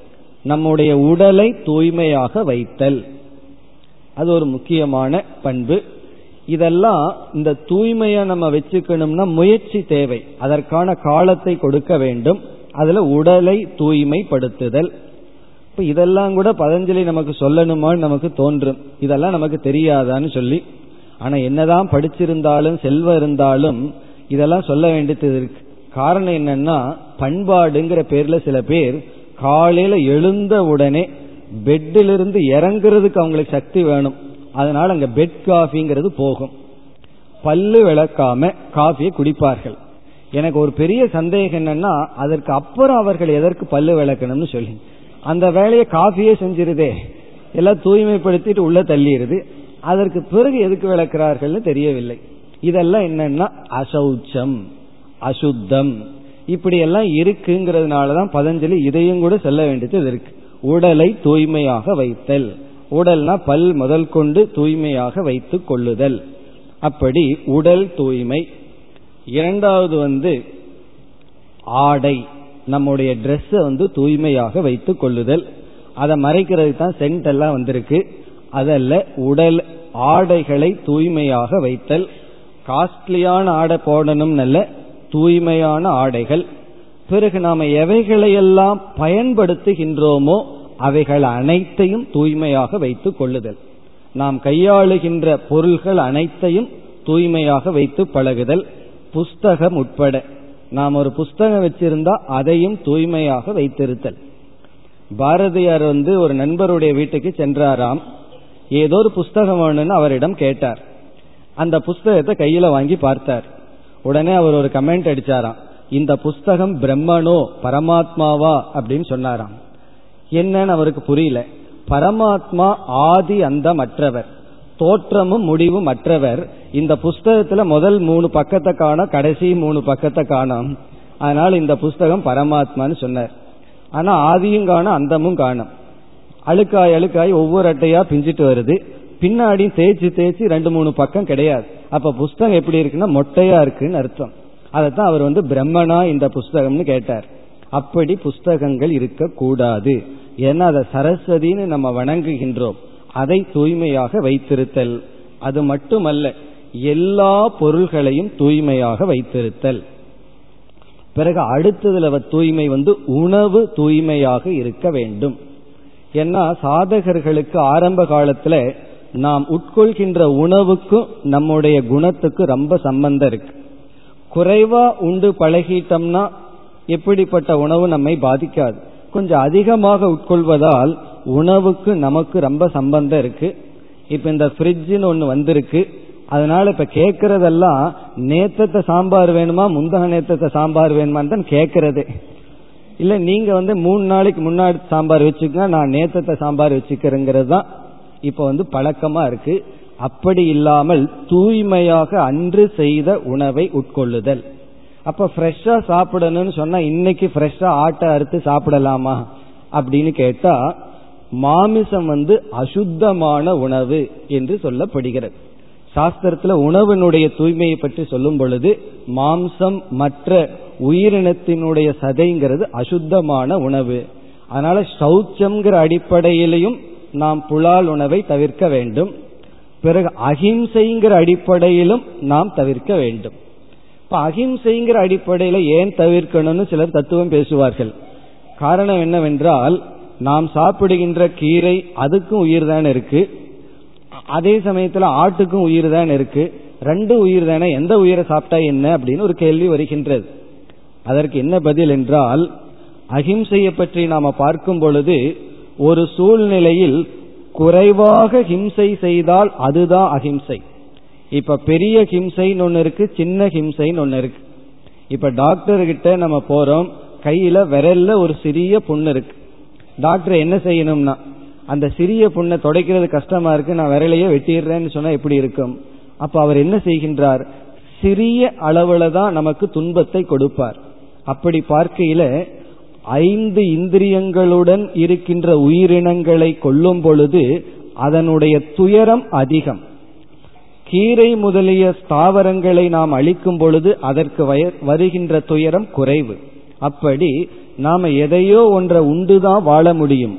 நம்முடைய உடலை தூய்மையாக வைத்தல். அது ஒரு முக்கியமான பண்பு. இதெல்லாம் இந்த தூய்மையை நம்ம வச்சுக்கணும்னா முயற்சி தேவை. அதற்கான காலத்தை கொடுக்க வேண்டும். அதுல உடலை தூய்மைப்படுத்துதல். இப்ப இதெல்லாம் கூட பதஞ்சலி நமக்கு சொல்லணுமான்னு நமக்கு தோன்றும். இதெல்லாம் நமக்கு தெரியாதான்னு சொல்லி. ஆனா என்னதான் படிச்சிருந்தாலும் செல்வம் இருந்தாலும் இதெல்லாம் சொல்ல வேண்டியது இருக்கு. காரணம் என்னன்னா பண்பாடுங்கிற பேர்ல சில பேர் காலையில எழுந்த உடனே பெட்டிலிருந்து இறங்குறதுக்கு அவங்களுக்கு சக்தி வேணும். அதனால அங்க பெட் காஃபிங்கிறது போகும். பல்லு விளக்காம காஃபியை குடிப்பார்கள். எனக்கு ஒரு பெரிய சந்தேகம் என்னன்னா அதற்கு அப்புறம் அவர்கள் எதற்கு பல்லு விளக்கணும்னு சொல்லி. அந்த வேலையை காஃபியே செஞ்சிருதே. எல்லாம் தூய்மைப்படுத்திட்டு உள்ள தள்ளிடுது அதற்கு பிறகு எதுக்கு விளக்குறார்கள்னு தெரியவில்லை. இதெல்லாம் என்னன்னா அசௌச்சம் அசுத்தம். இப்படி எல்லாம் இருக்குங்கிறதுனாலதான் பதஞ்சலி இதையும் கூட சொல்ல வேண்டியது இருக்கு. உடலை தூய்மையாக வைத்தல். உடல்னா பல் முதல் கொண்டு தூய்மையாக வைத்து கொள்ளுதல். அப்படி உடல் தூய்மை. இரண்டாவது வந்து ஆடை. நம்முடைய ட்ரெஸ்ஸை வந்து தூய்மையாக வைத்து கொள்ளுதல். அதை மறைக்கிறதுக்கு தான் சென்ட் எல்லாம் வந்திருக்கு. அதல்ல உடல் ஆடைகளை தூய்மையாக வைத்தல். காஸ்ட்லியான ஆடை போடணும் நல்ல தூய்மையான ஆடைகள். பிறகு நாம எவைகளையெல்லாம் பயன்படுத்துகின்றோமோ அவைகள் அனைத்தையும் தூய்மையாக வைத்துக் கொள்ளுதல். நாம் கையாளுகின்ற பொருள்கள் அனைத்தையும் தூய்மையாக வைத்து பழகுதல். புஸ்தகம் உட்பட. நாம் ஒரு புஸ்தகம் வச்சிருந்தா அதையும் தூய்மையாக வைத்திருத்தல். பாரதியார் வந்து ஒரு நண்பருடைய வீட்டுக்கு சென்றாராம். ஏதோ ஒரு புஸ்தகம் வேணும்னு அவரிடம் கேட்டார். அந்த புஸ்தகத்தை கையில வாங்கி பார்த்தார். உடனே அவர் ஒரு கமெண்ட் அடிச்சாராம். இந்த புஸ்தகம் பிரம்மனோ பரமாத்மாவா அப்படின்னு சொன்னாராம். என்னன்னு அவருக்கு புரியல. பரமாத்மா ஆதி அந்த மற்றவர் தோற்றமும் முடிவும் மற்றவர் இந்த புஸ்தகத்துல முதல் மூணு பக்கத்தை காணும் கடைசி மூணு பக்கத்தை காணும். அதனால இந்த புஸ்தகம் பரமாத்மான்னு சொன்னார். ஆனா ஆதியும் காணும் அந்தமும் காணும். அழுக்காய் அழுக்காய் ஒவ்வொரு அட்டையா பிஞ்சிட்டு வருது. பின்னாடி தேய்ச்சி தேய்ச்சி ரெண்டு மூணு பக்கம் கிடையாது. அப்ப புஸ்தகம் எப்படி இருக்குன்னா மொட்டையா இருக்குன்னு அர்த்தம். அதைத்தான் அவர் வந்து பிரம்மனா இந்த புஸ்தகம்னு கேட்டார். அப்படி புஸ்தகங்கள் இருக்கக்கூடாது. ஏன்னா அதை சரஸ்வதினு நம்ம வணங்குகின்றோம். அதை தூய்மையாக வைத்திருத்தல். அது மட்டுமல்ல எல்லா பொருள்களையும் தூய்மையாக வைத்திருத்தல். பிறகு அடுத்ததுல தூய்மை வந்து உணவு தூய்மையாக இருக்க வேண்டும். ஏன்னா சாதகர்களுக்கு ஆரம்ப காலத்துல நாம் உட்கொள்கின்ற உணவுக்கும் நம்முடைய குணத்துக்கு ரொம்ப சம்பந்தம் இருக்கு. குறைவா உண்டு பழகிட்டோம்னா எப்படிப்பட்ட உணவு நம்மை பாதிக்காது. கொஞ்சம் அதிகமாக உட்கொள்வதால் உணவுக்கு நமக்கு ரொம்ப சம்பந்தம் இருக்கு. இப்ப இந்த ஃப்ரிட்ஜுன்னு ஒன்று வந்திருக்கு. அதனால இப்ப கேட்கறதெல்லாம் நேத்தத்தை சாம்பார் வேணுமா முந்தக நேத்தத்தை சாம்பார் வேணுமான்னு தான் கேட்கறதே இல்ல நீங்க வந்து மூணு நாளைக்கு முன்னாடி சாம்பார் வச்சுக்கங்க நான் நேத்தத்தை சாம்பார் வச்சுக்கிறேங்கிறது தான் இப்ப வந்து பழக்கமா இருக்கு. அப்படி இல்லாமல் தூய்மையாக அன்று செய்த உணவை உட்கொள்ளுதல். அப்ப ஃப்ரெஷ்ஷா சாப்பிடணும்னு சொன்னா இன்னைக்கு ஃப்ரெஷ்ஷா ஆட்டை அறுத்து சாப்பிடலாமா? அப்படின்னு கேட்டா மாமிசம் வந்து அசுத்தமான உணவு என்று சொல்லப்படுகிறது. சாஸ்திரத்துல உணவினுடைய தூய்மையை பற்றி சொல்லும் பொழுது மாம்சம் மற்ற உயிரினத்தினுடைய சதைங்கிறது அசுத்தமான உணவு. அதனால சௌச்சம்ங்கிற அடிப்படையிலையும் நாம் புலால் உணவை தவிர்க்க வேண்டும். பிறகு அகிம்சைங்கிற அடிப்படையிலும் நாம் தவிர்க்க வேண்டும். இப்ப அகிம்சைங்கிற அடிப்படையில ஏன் தவிர்க்கணும்னு சிலர் தத்துவம் பேசுவார்கள். காரணம் என்னவென்றால் நாம் சாப்பிடுகின்ற கீரை அதுக்கும் உயிர் தான் இருக்கு. அதே சமயத்துல ஆட்டுக்கும் உயிர் தான் இருக்கு. ரெண்டு உயிர் தானே எந்த உயிரை சாப்பிட்டா என்ன அப்படின்னு ஒரு கேள்வி வருகின்றது. அதற்கு என்ன பதில் என்றால் அகிம்சையை பற்றி நாம பார்க்கும் பொழுது ஒரு சூழ்நிலையில் குறைவாக ஹிம்சை செய்தால் அதுதான் அகிம்சை. இப்ப பெரிய ஹிம்சைன்னு ஒன்னு இருக்கு சின்ன ஹிம்சைன்னு ஒன்னு இருக்கு. இப்ப டாக்டர் கிட்ட நம்ம போறோம் கையில விரல்ல ஒரு சிறிய புண்ணு இருக்கு. டாக்டர் என்ன செய்யணும்னா அந்த சிறிய புண்ணை தொடைக்கிறது கஷ்டமா இருக்கு நான் விரலையே வெட்டிடுறேன்னு சொன்னா எப்படி இருக்கும்? அப்ப அவர் என்ன செய்கின்றார்? சிறிய அளவுல தான் நமக்கு துன்பத்தை கொடுப்பார். அப்படி பார்க்கையில ஐந்து இந்திரியங்களுடன் இருக்கின்ற உயிரினங்களை கொல்லும் பொழுது அதனுடைய துயரம் அதிகம். கீரை முதலிய ஸ்தாவரங்களை நாம் அழிக்கும் பொழுது அதற்கு வருகின்ற துயரம் குறைவு. அப்படி நாம எதையோ ஒன்றை உண்டுதான் வாழ முடியும்.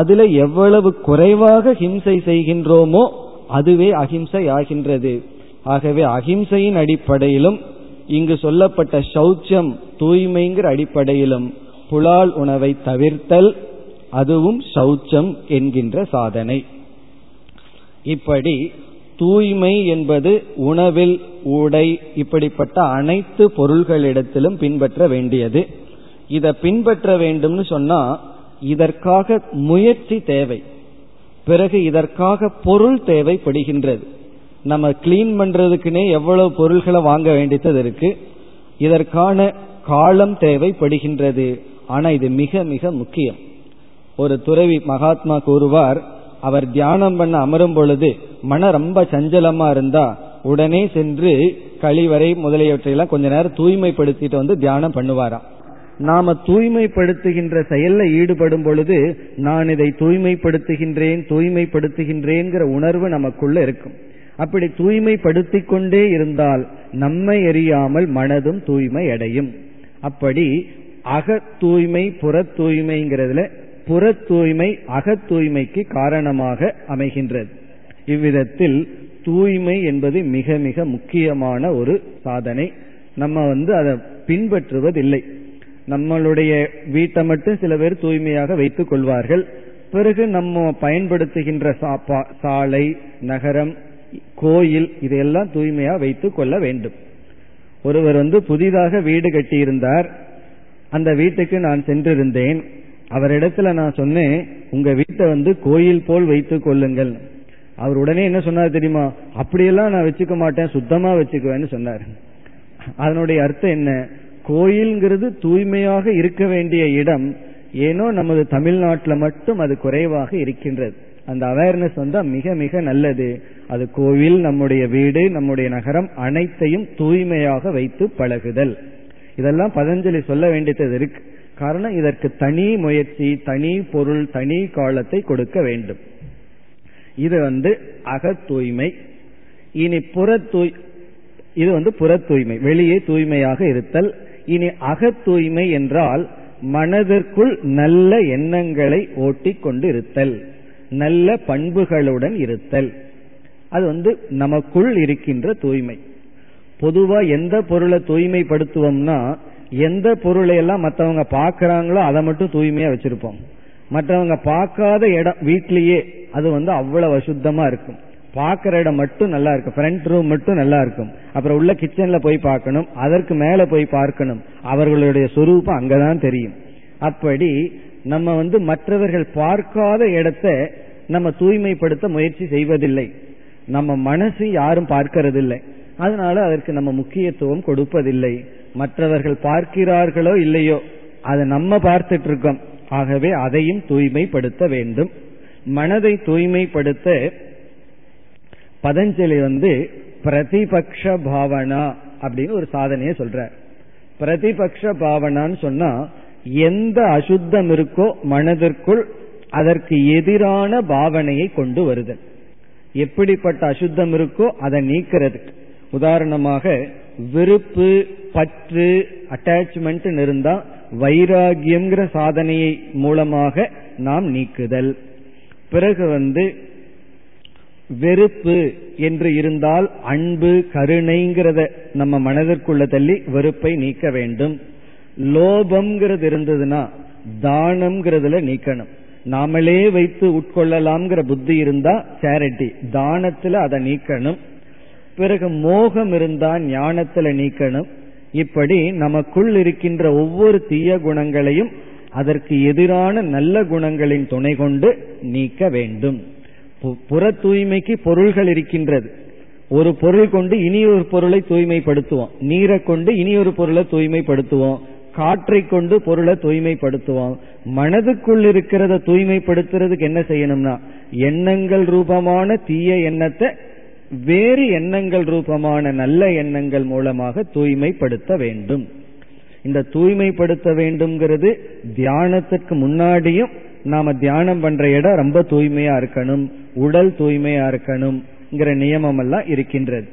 அதுல எவ்வளவு குறைவாக ஹிம்சை செய்கின்றோமோ அதுவே அகிம்சை ஆகின்றது. ஆகவே அகிம்சையின் அடிப்படையிலும் இங்கு சொல்லப்பட்ட சௌச்சம் தூய்மைங்கிற அடிப்படையிலும் புலால் உணவை தவிர்த்தல் அதுவும் சௌச்சம் என்கின்ற சாதனை. இப்படி தூய்மை என்பது உணவில் உடை இப்படிப்பட்ட அனைத்து பொருள்களிடத்திலும் பின்பற்ற வேண்டியது. இதை பின்பற்ற வேண்டும்னு சொன்னா இதற்காக முயற்சி தேவை. பிறகு இதற்காக பொருள் தேவைப்படுகின்றது. நம்ம கிளீன் பண்றதுக்குன்னே எவ்வளவு பொருள்களை வாங்க வேண்டியது இருக்கு. இதற்கான காலம் தேவைப்படுகின்றது. ஆனா இது மிக மிக முக்கியம். ஒரு துறவி மகாத்மா கூறுவார் அவர் தியானம் பண்ண அமரும் பொழுது மன ரொம்ப சஞ்சலமா இருந்தா உடனே சென்று கழிவறை முதலியவற்றையெல்லாம் கொஞ்ச நேரம் தூய்மைப்படுத்திட்டு வந்து தியானம் பண்ணுவாராம். நாம தூய்மைப்படுத்துகின்ற செயல்ல ஈடுபடும் பொழுது நான் இதை தூய்மைப்படுத்துகின்றேன் தூய்மைப்படுத்துகின்றேங்கிற உணர்வு நமக்குள்ள இருக்கும். அப்படி தூய்மைப்படுத்திக் கொண்டே இருந்தால் நம்மை எறியாமல் மனதும் தூய்மை அடையும். அப்படி அக தூய்மை புற தூய்மைங்கிறதுல புற தூய்மை அகத் தூய்மைக்கு காரணமாக அமைகின்றது. இவ்விதத்தில் தூய்மை என்பது மிக மிக முக்கியமான ஒரு சாதனை. நம்ம வந்து அதை பின்பற்றுவதில்லை. நம்மளுடைய வீட்டை மட்டும் சில பேர் தூய்மையாக வைத்துக் கொள்வார்கள். பிறகு நம்ம பயன்படுத்துகின்ற சாலை நகரம் கோயில் இதையெல்லாம் தூய்மையா வைத்துக் கொள்ள வேண்டும். ஒருவர் வந்து புதிதாக வீடு கட்டியிருந்தார். அந்த வீட்டுக்கு நான் சென்றிருந்தேன். அவரிடத்துல நான் சொன்னேன் உங்க வீட்டை வந்து கோயில் போல் வைத்துக் கொள்ளுங்கள். அவர் உடனே என்ன சொன்னார் தெரியுமா? அப்படியெல்லாம் நான் வச்சுக்க மாட்டேன் சுத்தமா வச்சுக்குவேன்னு சொன்னார். அதனுடைய அர்த்தம் என்ன? கோயில்ங்கிறது தூய்மையாக இருக்க வேண்டிய இடம். ஏனோ நமது தமிழ்நாட்டில் மட்டும் அது குறைவாக இருக்கின்றது. அந்த அவேர்னஸ் வந்தா மிக மிக நல்லது. அது கோவில் நம்முடைய வீடு நம்முடைய நகரம் அனைத்தையும் தூய்மையாக வைத்து பழகுதல். இதெல்லாம் பதஞ்சலி சொல்ல வேண்டியது இருக்கு. காரணம் இதற்கு தனி முயற்சி தனி பொருள் தனி காலத்தை கொடுக்க வேண்டும். இது வந்து அக தூய்மை. இனி புற தூய் இது வந்து புற தூய்மை. வெளியே தூய்மையாக இருத்தல். இனி அக தூய்மை என்றால் மனதிற்குள் நல்ல எண்ணங்களை ஓட்டி கொண்டு இருத்தல் நல்ல பண்புகளுடன் இருத்தல். அது வந்து நமக்குள் இருக்கின்ற தூய்மை. பொதுவா எந்த பொருளை தூய்மைப்படுத்துவோம்னா எந்த பொருளை எல்லாம் மற்றவங்க பார்க்கறாங்களோ அதை மட்டும் தூய்மையா வச்சிருப்போம். மற்றவங்க பார்க்காத இடம் வீட்லயே அது வந்து அவ்வளவு அசுத்தமா இருக்கும். பாக்குற இடம் மட்டும் நல்லா இருக்கும். ஃப்ரண்ட் ரூம் மட்டும் நல்லா இருக்கும். அப்புறம் உள்ள கிச்சன்ல போய் பார்க்கணும். அதற்கு மேல போய் பார்க்கணும். அவர்களுடைய சொரூபம் அங்கதான் தெரியும். அப்படி நம்ம வந்து மற்றவர்கள் பார்க்காத இடத்த நம்ம தூய்மைப்படுத்த முயற்சி செய்வதில்லை. நம்ம மனசு யாரும் பார்க்கறதில்லை. அதனால அதற்கு நம்ம முக்கியத்துவம் கொடுப்பதில்லை. மற்றவர்கள் பார்க்கிறார்களோ இல்லையோ அதை நம்ம பார்த்துட்டு இருக்கோம் ஆகவே அதையும் தூய்மைப்படுத்த வேண்டும். மனதை தூய்மைப்படுத்த பதஞ்சலி வந்து பிரதிபக்ஷ பாவனா அப்படின்னு ஒரு சாதனையை சொல்ற பிரதிபக்ஷ பாவனான்னு சொன்னா எந்த அசுத்தம் இருக்கோ மனதிற்குள் அதற்கு எதிரான பாவனையை கொண்டு வருதல். எப்படிப்பட்ட அசுத்தம் இருக்கோ அதை நீக்கிறது உதாரணமாக விருப்பு பற்று அட்டாச்மெண்ட் இருந்தா வைராகியம்ங்கிற சாதனையை மூலமாக நாம் நீக்குதல். பிறகு வந்து வெறுப்பு என்று இருந்தால் அன்பு கருணைங்கிறத நம்ம மனதிற்குள்ள தள்ளி வெறுப்பை நீக்க வேண்டும். லோபம்ங்கிறது இருந்ததுன்னா தானம்ங்கிறதுல நீக்கணும். நாமளே வைத்து உட்கொள்ளலாம்ங்கிற புத்தி இருந்தா சேரிட்டி தானத்துல அதை நீக்கணும். பிறகு மோகம் இருந்தா ஞானத்துல நீக்கணும். இப்படி நமக்குள் இருக்கின்ற ஒவ்வொரு தீய குணங்களையும் அதற்கு எதிரான நல்ல குணங்களின் துணை கொண்டு நீக்க வேண்டும். புற தூய்மைக்கு பொருள்கள் இருக்கின்றது. ஒரு பொருள் கொண்டு இனி ஒரு பொருளை தூய்மைப்படுத்துவோம். நீரை கொண்டு இனி ஒரு பொருளை தூய்மைப்படுத்துவோம். காற்றை கொண்டு பொருளை தூய்மைப்படுத்துவோம். மனதுக்குள் இருக்கிறத தூய்மைப்படுத்துறதுக்கு என்ன செய்யணும்னா எண்ணங்கள் ரூபமான தீய எண்ணத்தை வேறு எண்ணங்கள் ரூபமான நல்ல எண்ணங்கள் மூலமாக தூய்மைப்படுத்த வேண்டும். இந்த தூய்மைப்படுத்த வேண்டும்ங்கிறது தியானத்துக்கு முன்னாடியும் நாம தியானம் பண்ற இடம் ரொம்ப தூய்மையா இருக்கணும் உடல் தூய்மையா இருக்கணும்ங்கிற நியமம் எல்லாம் இருக்கின்றது.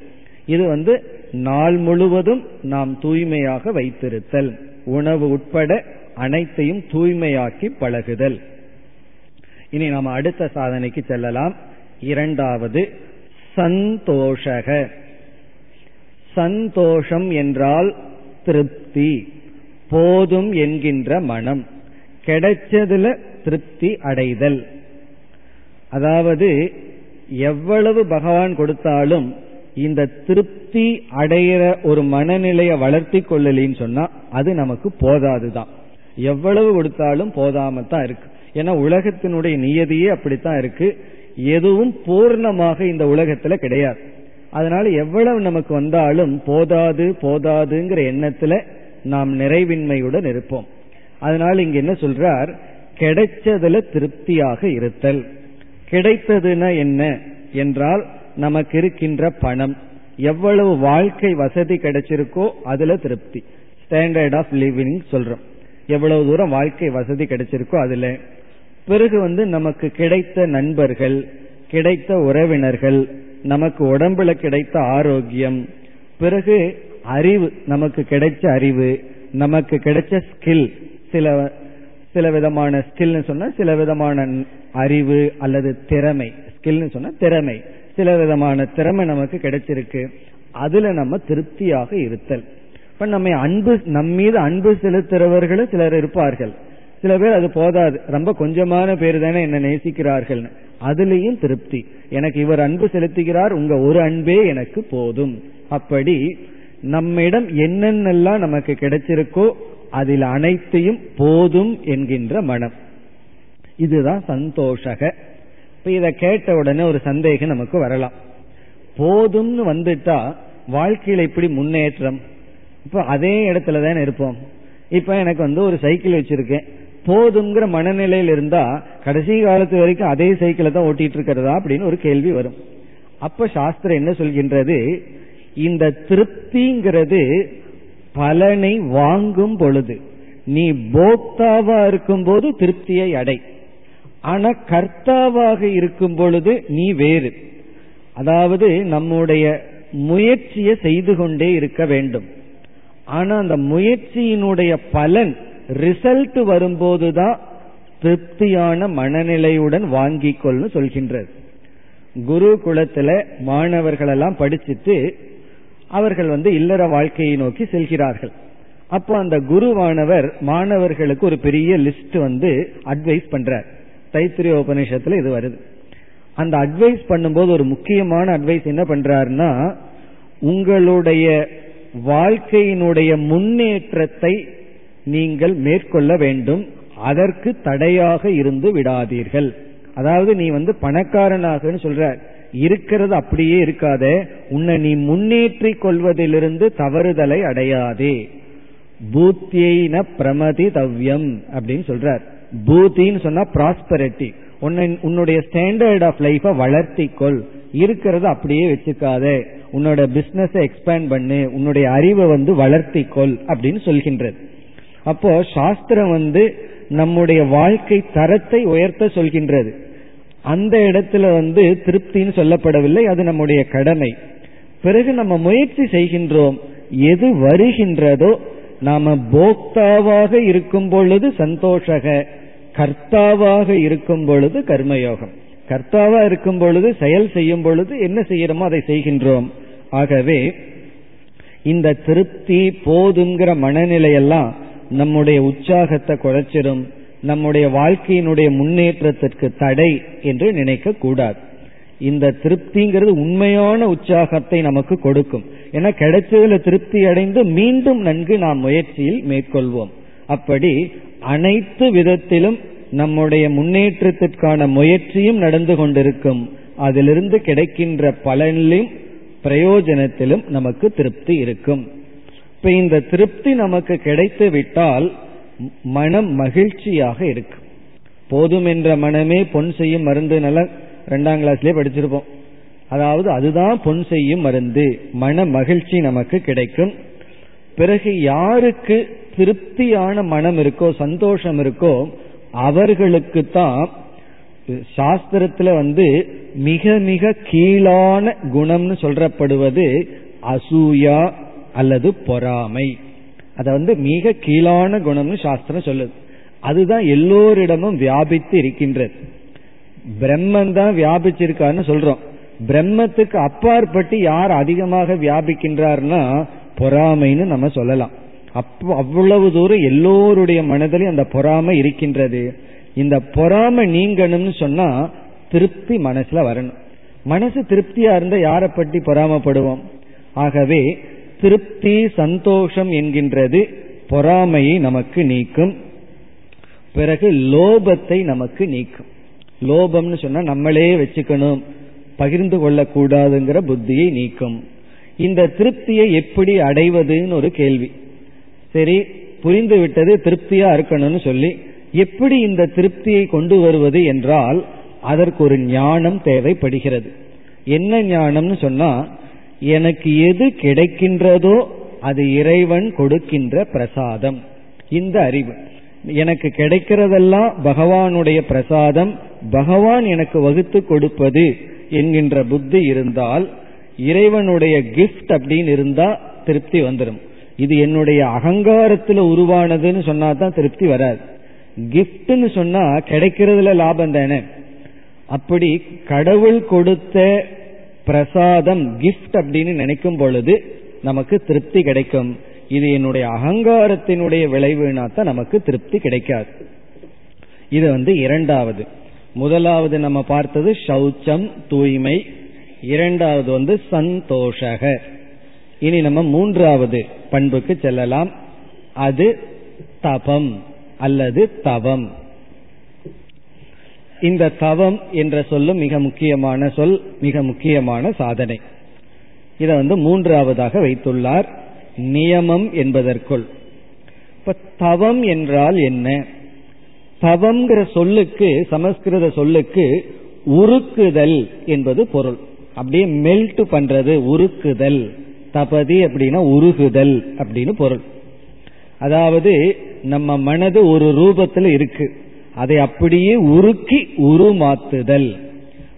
இது வந்து நாள் முழுவதும் நாம் தூய்மையாக வைத்திருத்தல் உணவு உட்பட அனைத்தையும் தூய்மையாக்கி பழகுதல். இனி நாம் அடுத்த சாதனைக்கு செல்லலாம். இரண்டாவது சந்தோஷக. சந்தோஷம் என்றால் திருப்தி போதும் என்கின்ற மனம் கிடைச்சதுல திருப்தி அடைதல். அதாவது எவ்வளவு பகவான் கொடுத்தாலும் இந்த திருப்தி அடையிற ஒரு மனநிலையை வளர்த்தி கொள்ளலின்னு சொன்னா அது நமக்கு போதாதுதான். எவ்வளவு கொடுத்தாலும் போதாம தான் இருக்கு. ஏன்னா உலகத்தினுடைய நியதியே அப்படித்தான் இருக்கு. எதுவும் பூர்ணமாக இந்த உலகத்துல கிடையாது. அதனால எவ்வளவு நமக்கு வந்தாலும் போதாது போதாதுங்கிற எண்ணத்துல நாம் நிறைவின்மையுடன் இருப்போம். அதனால இங்க என்ன சொல்றார்? கிடைச்சதுல திருப்தியாக இருத்தல். கிடைத்ததுன்னா என்ன? என்றால் நமக்கு இருக்கின்ற பணம். எவ்வளவு வாழ்க்கை வசதி கிடைச்சிருக்கோ அதுல திருப்தி. ஸ்டாண்டர்ட் ஆஃப் லிவிங் சொல்றோம். எவ்வளவு தூரம் வாழ்க்கை வசதி கிடைச்சிருக்கோ அதுல பிறகு வந்து நமக்கு கிடைத்த நண்பர்கள் கிடைத்த உறவினர்கள் நமக்கு உடம்புல கிடைத்த ஆரோக்கியம் பிறகு அறிவு நமக்கு கிடைச்ச அறிவு நமக்கு கிடைச்ச ஸ்கில் சில சில விதமான ஸ்கில்னு சொன்னா சில விதமான அறிவு அல்லது திறமை. ஸ்கில்னு சொன்னா திறமை. சில விதமான திறமை நமக்கு கிடைச்சிருக்கு. அதுல நம்ம திருப்தியாக இருத்தல். இப்ப நம்ம அன்பு நம்மீது அன்பு செலுத்துறவர்களும் சிலர் இருப்பார்கள். சில பேர் அது போதாது. ரொம்ப கொஞ்சமான பேர் தானே என்ன நேசிக்கிறார்கள். அதுலேயும் திருப்தி. எனக்கு இவர் அன்பு செலுத்துகிறார் உங்க ஒரு அன்பே எனக்கு போதும். அப்படி நம்மிடம் என்னென்னலாம் நமக்கு கிடைச்சிருக்கோ அதில் அனைத்தையும் போதும் என்கின்ற மனம். இதுதான் சந்தோஷக. இப்ப இத கேட்ட உடனே ஒரு சந்தேகம் நமக்கு வரலாம். போதும்னு வந்துட்டா வாழ்க்கையில இப்படி முன்னேற்றம்? இப்ப அதே இடத்துல தானே இருப்போம். இப்ப எனக்கு வந்து ஒரு சைக்கிள் வச்சிருக்கேன். போதுங்கிற மனநிலையில் இருந்தா கடைசி காலத்து வரைக்கும் அதே சைக்கிளை தான் ஓட்டிட்டு இருக்கிறதா அப்படின்னு ஒரு கேள்வி வரும். அப்ப சாஸ்திரம் என்ன சொல்கின்றது? இந்த திருப்திங்கிறது பலனை வாங்கும் பொழுது. நீ போக்தாவா இருக்கும் போது திருப்தியை அடை. ஆனா கர்த்தாவாக இருக்கும் பொழுது நீ வேறு. அதாவது நம்முடைய முயற்சியை செய்து கொண்டே இருக்க வேண்டும். ஆனா அந்த முயற்சியினுடைய பலன் ரிசல்ட் வரும்போதுதான் திருப்தியான மனநிலையுடன் வாங்கிக்கொள்னு சொல்கின்றது. குரு குலத்துல மாணவர்கள் எல்லாம் படிச்சுட்டு அவர்கள் வந்து இல்லற வாழ்க்கையை நோக்கி செல்கிறார்கள். அப்போ அந்த குருவானவர் மாணவர்களுக்கு ஒரு பெரிய லிஸ்ட் வந்து அட்வைஸ் பண்றார். தைத்திரிய உபநிஷத்துல இது வருது. அந்த அட்வைஸ் பண்ணும்போது ஒரு முக்கியமான அட்வைஸ் என்ன பண்றாருன்னா உங்களுடைய வாழ்க்கையினுடைய முன்னேற்றத்தை நீங்கள் மேற்கொள்ள வேண்டும். அதற்கு தடையாக இருந்து விடாதீர்கள். அதாவது நீ வந்து பணக்காரனாகன்னு சொல்ற. இருக்கிறது அப்படியே இருக்காத. உன்னை நீ முன்னேற்றி கொள்வதிலிருந்து தவறுதலை அடையாதே. பூத்தியின பிரமதி தவ்யம் அப்படின்னு சொல்றார். பூத்தின்னு சொன்னா ப்ராஸ்பரிட்டி உன்னை உன்னுடைய ஸ்டாண்டர்ட் ஆஃப் லைஃப வளர்த்திக்கொள். இருக்கிறது இருக்கிறத அப்படியே வச்சுக்காத. உன்னோட பிசினஸ் எக்ஸ்பேண்ட் பண்ணு. உன்னுடைய அறிவை வந்து வளர்த்திக்கொள் அப்படின்னு சொல்கின்றது. அப்போ சாஸ்திரம் வந்து நம்முடைய வாழ்க்கை தரத்தை உயர்த்த சொல்கின்றது. அந்த இடத்துல வந்து திருப்தின்னு சொல்லப்படவில்லை அது நம்முடைய கடமை. பிறகு நம்ம முயற்சி செய்கின்றோம் எது வருகின்றதோ நாம போக்தாவாக இருக்கும் பொழுது சந்தோஷக கர்த்தாவாக இருக்கும் பொழுது கர்மயோகம். கர்த்தாவா இருக்கும் பொழுது செயல் செய்யும் பொழுது என்ன செய்யறோமோ அதை செய்கின்றோம். ஆகவே இந்த திருப்தி போதுங்கிற மனநிலையெல்லாம் நம்முடைய உற்சாகத்தை குறைச்சிடும் நம்முடைய வாழ்க்கையினுடைய முன்னேற்றத்திற்கு தடை என்று நினைக்க கூடாது இந்த திருப்திங்கிறது உண்மையான உற்சாகத்தை நமக்கு கொடுக்கும். ஏன்னா கிடைச்சதுல திருப்தி அடைந்து மீண்டும் நன்கு நாம் முயற்சியில் மேற்கொள்வோம். அப்படி அனைத்து விதத்திலும் நம்முடைய முன்னேற்றத்திற்கான முயற்சியும் நடந்து கொண்டிருக்கும். அதிலிருந்து கிடைக்கின்ற பலனிலும் பிரயோஜனத்திலும் நமக்கு திருப்தி இருக்கும். இப்ப இந்த திருப்தி நமக்கு கிடைத்து விட்டால் மனம் மகிழ்ச்சியாக இருக்கு. போதும் என்ற மனமே பொன் செய்யும் மருந்து ரெண்டாம் கிளாஸ்லயே படிச்சிருப்போம். அதாவது அதுதான் பொன் செய்யும் மருந்து. மன மகிழ்ச்சி நமக்கு கிடைக்கும். பிறகு யாருக்கு திருப்தியான மனம் இருக்கோ சந்தோஷம் இருக்கோ அவர்களுக்கு தான் சாஸ்திரத்துல வந்து மிக மிக கீழான குணம்னு சொல்றப்படுவது அசூயா அல்லது பொறாமை. அத வந்து மிக கீழான குணம்னு சாஸ்திரம் சொல்லுது. அதுதான் எல்லோரிடமும் வியாபித்து இருக்கின்றது. பிரம்மன் தான் வியாபிச்சிருக்காருன்னு சொல்றோம். பிரம்மத்துக்கு அப்பாற்பட்டு யார் அதிகமாக வியாபிக்கின்றார்னா பொறாமைன்னு நம்ம சொல்லலாம். அப்போ அவ்வளவு தூரம் எல்லோருடைய மனதிலும் அந்த பொறாமை இருக்கின்றது. இந்த பொறாமை நீங்கணும்னு சொன்னா திருப்தி மனசுல வரணும். மனசு திருப்தியா இருந்தா யாரை பற்றி பொறாமப்படுவோம்? ஆகவே திருப்தி சந்தோஷம் என்கின்றது பொறாமையை நமக்கு நீக்கும். பிறகு லோபத்தை நமக்கு நீக்கும். லோபம்னு சொன்னா நம்மளே வச்சுக்கணும். பகிர்ந்து கொள்ளக்கூடாதுங்கிற புத்தியை நீக்கும். இந்த திருப்தியை எப்படி அடைவதுன்னு ஒரு கேள்வி. சரி புரிந்து விட்டது திருப்தியா இருக்கணும்னு சொல்லி எப்படி இந்த திருப்தியை கொண்டு வருவது என்றால் அதற்கு ஒரு ஞானம் தேவைப்படுகிறது. என்ன ஞானம்னு சொன்னா எனக்கு எது கிடைக்கின்றதோ அது இறைவன் கொடுக்கின்ற பிரசாதம். இந்த அறிவு. எனக்கு கிடைக்கிறதெல்லாம் பகவானுடைய பிரசாதம். பகவான் எனக்கு வகுத்து கொடுப்பது என்கின்ற புத்தி இருந்தால் இறைவனுடைய கிஃப்ட் அப்படின்னு இருந்தா திருப்தி வந்துடும் இது என்னுடைய அகங்காரத்துல உருவானதுன்னு சொன்னா தான் திருப்தி வராது. கிஃப்ட்னு சொன்னா கிடைக்கிறதுல லாபம் தானே. அப்படி கடவுள் கொடுத்த பிரசாதம் கிஃப்ட் அப்படின்னு நினைக்கும் பொழுது நமக்கு திருப்தி கிடைக்கும். இது என்னுடைய அகங்காரத்தினுடைய விளைவுனா தான் நமக்கு திருப்தி கிடைக்காது. இது வந்து இரண்டாவது. முதலாவது நம்ம பார்த்தது சௌச்சம் தூய்மை. இரண்டாவது வந்து சந்தோஷக. இனி நம்ம மூன்றாவது பண்புக்கு செல்லலாம். அது தபம் அல்லது தவம். இந்த தவம் என்ற சொல்லும் மிக முக்கியமான சொல் மிக முக்கியமான சாதனை. இதை வந்து மூன்றாவதாக வைத்துள்ளார். நியமம் என்பதற்குள். இப்ப தவம் என்றால் என்ன? தவம்ங்கிற சொல்லுக்கு சமஸ்கிருத சொல்லுக்கு உருக்குதல் என்பது பொருள். அப்படியே மெல்ட் பண்றது உருக்குதல். தபதி அப்படின்னா உருகுதல் அப்படின்னு பொருள். அதாவது நம்ம மனது ஒரு ரூபத்தில் இருக்கு. அதை அப்படியே உருக்கி உருமாத்துதல்.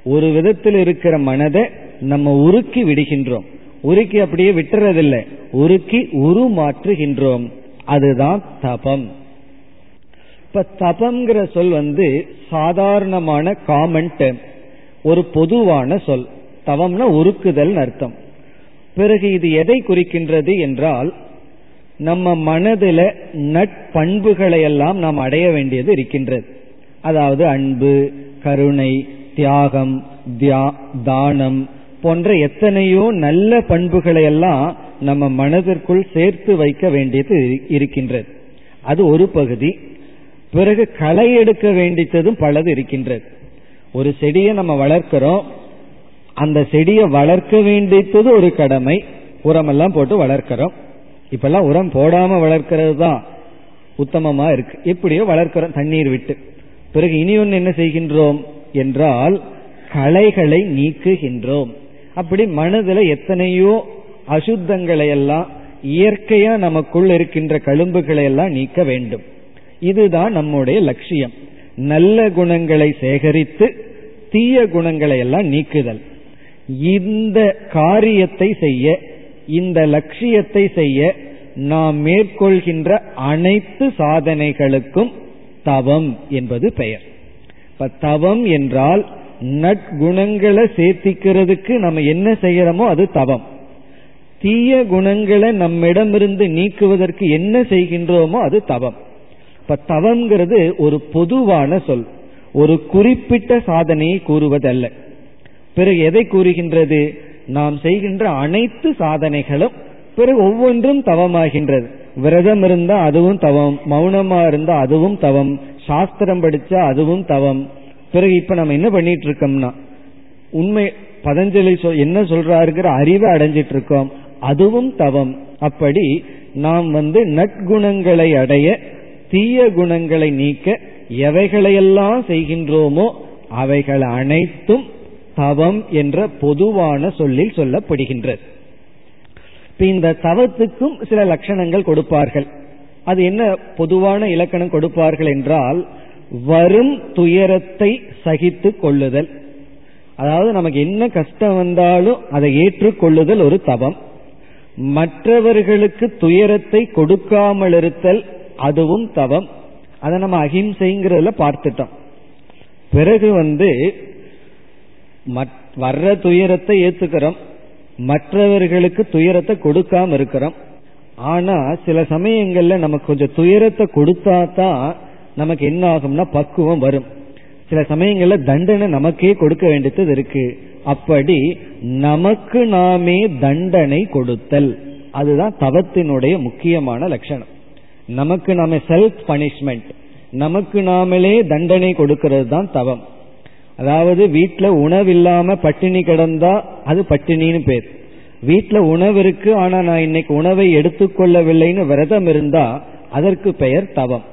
ஒரு விதத்தில் இருக்கிற மனதை நம்ம உருக்கி விடுகின்றோம். உருக்கி அப்படியே விட்டுறதில்லை. உருக்கி உருமாற்றுகின்றோம். அதுதான் தபம். இப்ப தபம்ங்கிற சொல் வந்து சாதாரணமான காமன் ஒரு பொதுவான சொல். தவம்னா உருக்குதல் அர்த்தம். பிறகு இது எதை குறிக்கின்றது என்றால் நம்ம மனதில நட்பண்புகளை எல்லாம் நாம் அடைய வேண்டியது இருக்கின்றது. அதாவது அன்பு கருணை தியாகம் தானம் போன்ற எத்தனையோ நல்ல பண்புகளை எல்லாம் நம்ம மனதிற்குள் சேர்த்து வைக்க வேண்டியது இருக்கின்றது. அது ஒரு பகுதி. பிறகு களை எடுக்க வேண்டியதும் பலது இருக்கின்றது. ஒரு செடியை நம்ம வளர்க்கிறோம். அந்த செடியை வளர்க்க வேண்டியது ஒரு கடமை. உரமெல்லாம் போட்டு வளர்க்கிறோம். இப்பெல்லாம் உரம் போடாம வளர்க்கிறது தான் உத்தமமா இருக்கு. எப்படியோ வளர்க்கிறோம் தண்ணீர் விட்டு. பிறகு இனி ஒன்று என்ன செய்கின்றோம் என்றால் களைகளை நீக்குகின்றோம். அப்படி மனதில் எத்தனையோ அசுத்தங்களை எல்லாம் இயற்கையா நமக்குள் இருக்கின்ற கழும்புகளை எல்லாம் நீக்க வேண்டும். இதுதான் நம்முடைய லட்சியம். நல்ல குணங்களை சேகரித்து தீய குணங்களை எல்லாம் நீக்குதல். இந்த காரியத்தை செய்ய இந்த லட்சியத்தை செய்ய நாம் மேற்கொள்கின்ற அனைத்து சாதனைகளுக்கும் தவம் என்பது பெயர். இப்ப தவம் என்றால் நற்குணங்களை சேர்த்திக்கிறதுக்கு நம்ம என்ன செய்யறோமோ அது தவம். தீய குணங்களை நம்மிடமிருந்து நீக்குவதற்கு என்ன செய்கின்றோமோ அது தவம். இப்ப தவம்ங்கிறது ஒரு பொதுவான சொல். ஒரு குறிப்பிட்ட சாதனையை கூறுவதல்ல. பிறகு எதை கூறுகின்றது? நாம் செய்கின்ற அனைத்து சாதனைகளும் பிறகு ஒவ்வொன்றும் தவமாகின்றது. விரதம் இருந்தா அதுவும் தவம் மௌனமா இருந்தா அதுவும் தவம் சாஸ்திரம் படிச்சா அதுவும் தவம். பிறகு இப்ப நம்ம என்ன பண்ணிட்டு இருக்கோம்னா உண்மை பதஞ்சலி சொல் என்ன சொல்றாருங்கிற அறிவை அடைஞ்சிட்டு இருக்கோம் அதுவும் தவம். அப்படி நாம் வந்து நற்குணங்களை அடைய தீய குணங்களை நீக்க எவைகளையெல்லாம் செய்கின்றோமோ அவைகள் அனைத்தும் தவம் என்ற பொதுவான சொல்லில் சொல்லப்படுகின்றது. இப்ப இந்த தவத்துக்கும் சில லட்சணங்கள் கொடுப்பார்கள். அது என்ன பொதுவான இலக்கணம் கொடுப்பார்கள் என்றால் வரும் துயரத்தை சகித்து கொள்ளுதல். அதாவது நமக்கு என்ன கஷ்டம் வந்தாலும் அதை ஏற்றுக்கொள்ளுதல் ஒரு தவம். மற்றவர்களுக்கு துயரத்தை கொடுக்காமல் இருத்தல் அதுவும் தவம். அதை நம்ம அகிம்சைங்கிறதுல பார்த்துட்டோம். பிறகு வந்து வர்ற துயரத்தை ஏத்துக்கிறோம். மற்றவர்களுக்கு துயரத்தை கொடுக்காம இருக்கிறோம். ஆனா சில சமயங்கள்ல நமக்கு கொஞ்சம் துயரத்தை கொடுத்தா தான் நமக்கு என்ன ஆகும்னா பக்குவம் வரும். சில சமயங்கள்ல தண்டனை நமக்கே கொடுக்க வேண்டியது இருக்கு. அப்படி நமக்கு நாமே தண்டனை கொடுத்தல். அதுதான் தவத்தினுடைய முக்கியமான லட்சணம். நமக்கு நாம செல்ஃப் பனிஷ்மெண்ட் நமக்கு நாமளே தண்டனை கொடுக்கிறது தான் தவம். அதாவது வீட்டுல உணவு இல்லாம பட்டினி கிடந்தா அது பட்டினின்னு பேர். வீட்டுல உணவு இருக்கு ஆனா நான் இன்னைக்கு உணவை எடுத்துக்கொள்ளவில்லைன்னு விரதம் இருந்தா அதற்கு பெயர் தவம்.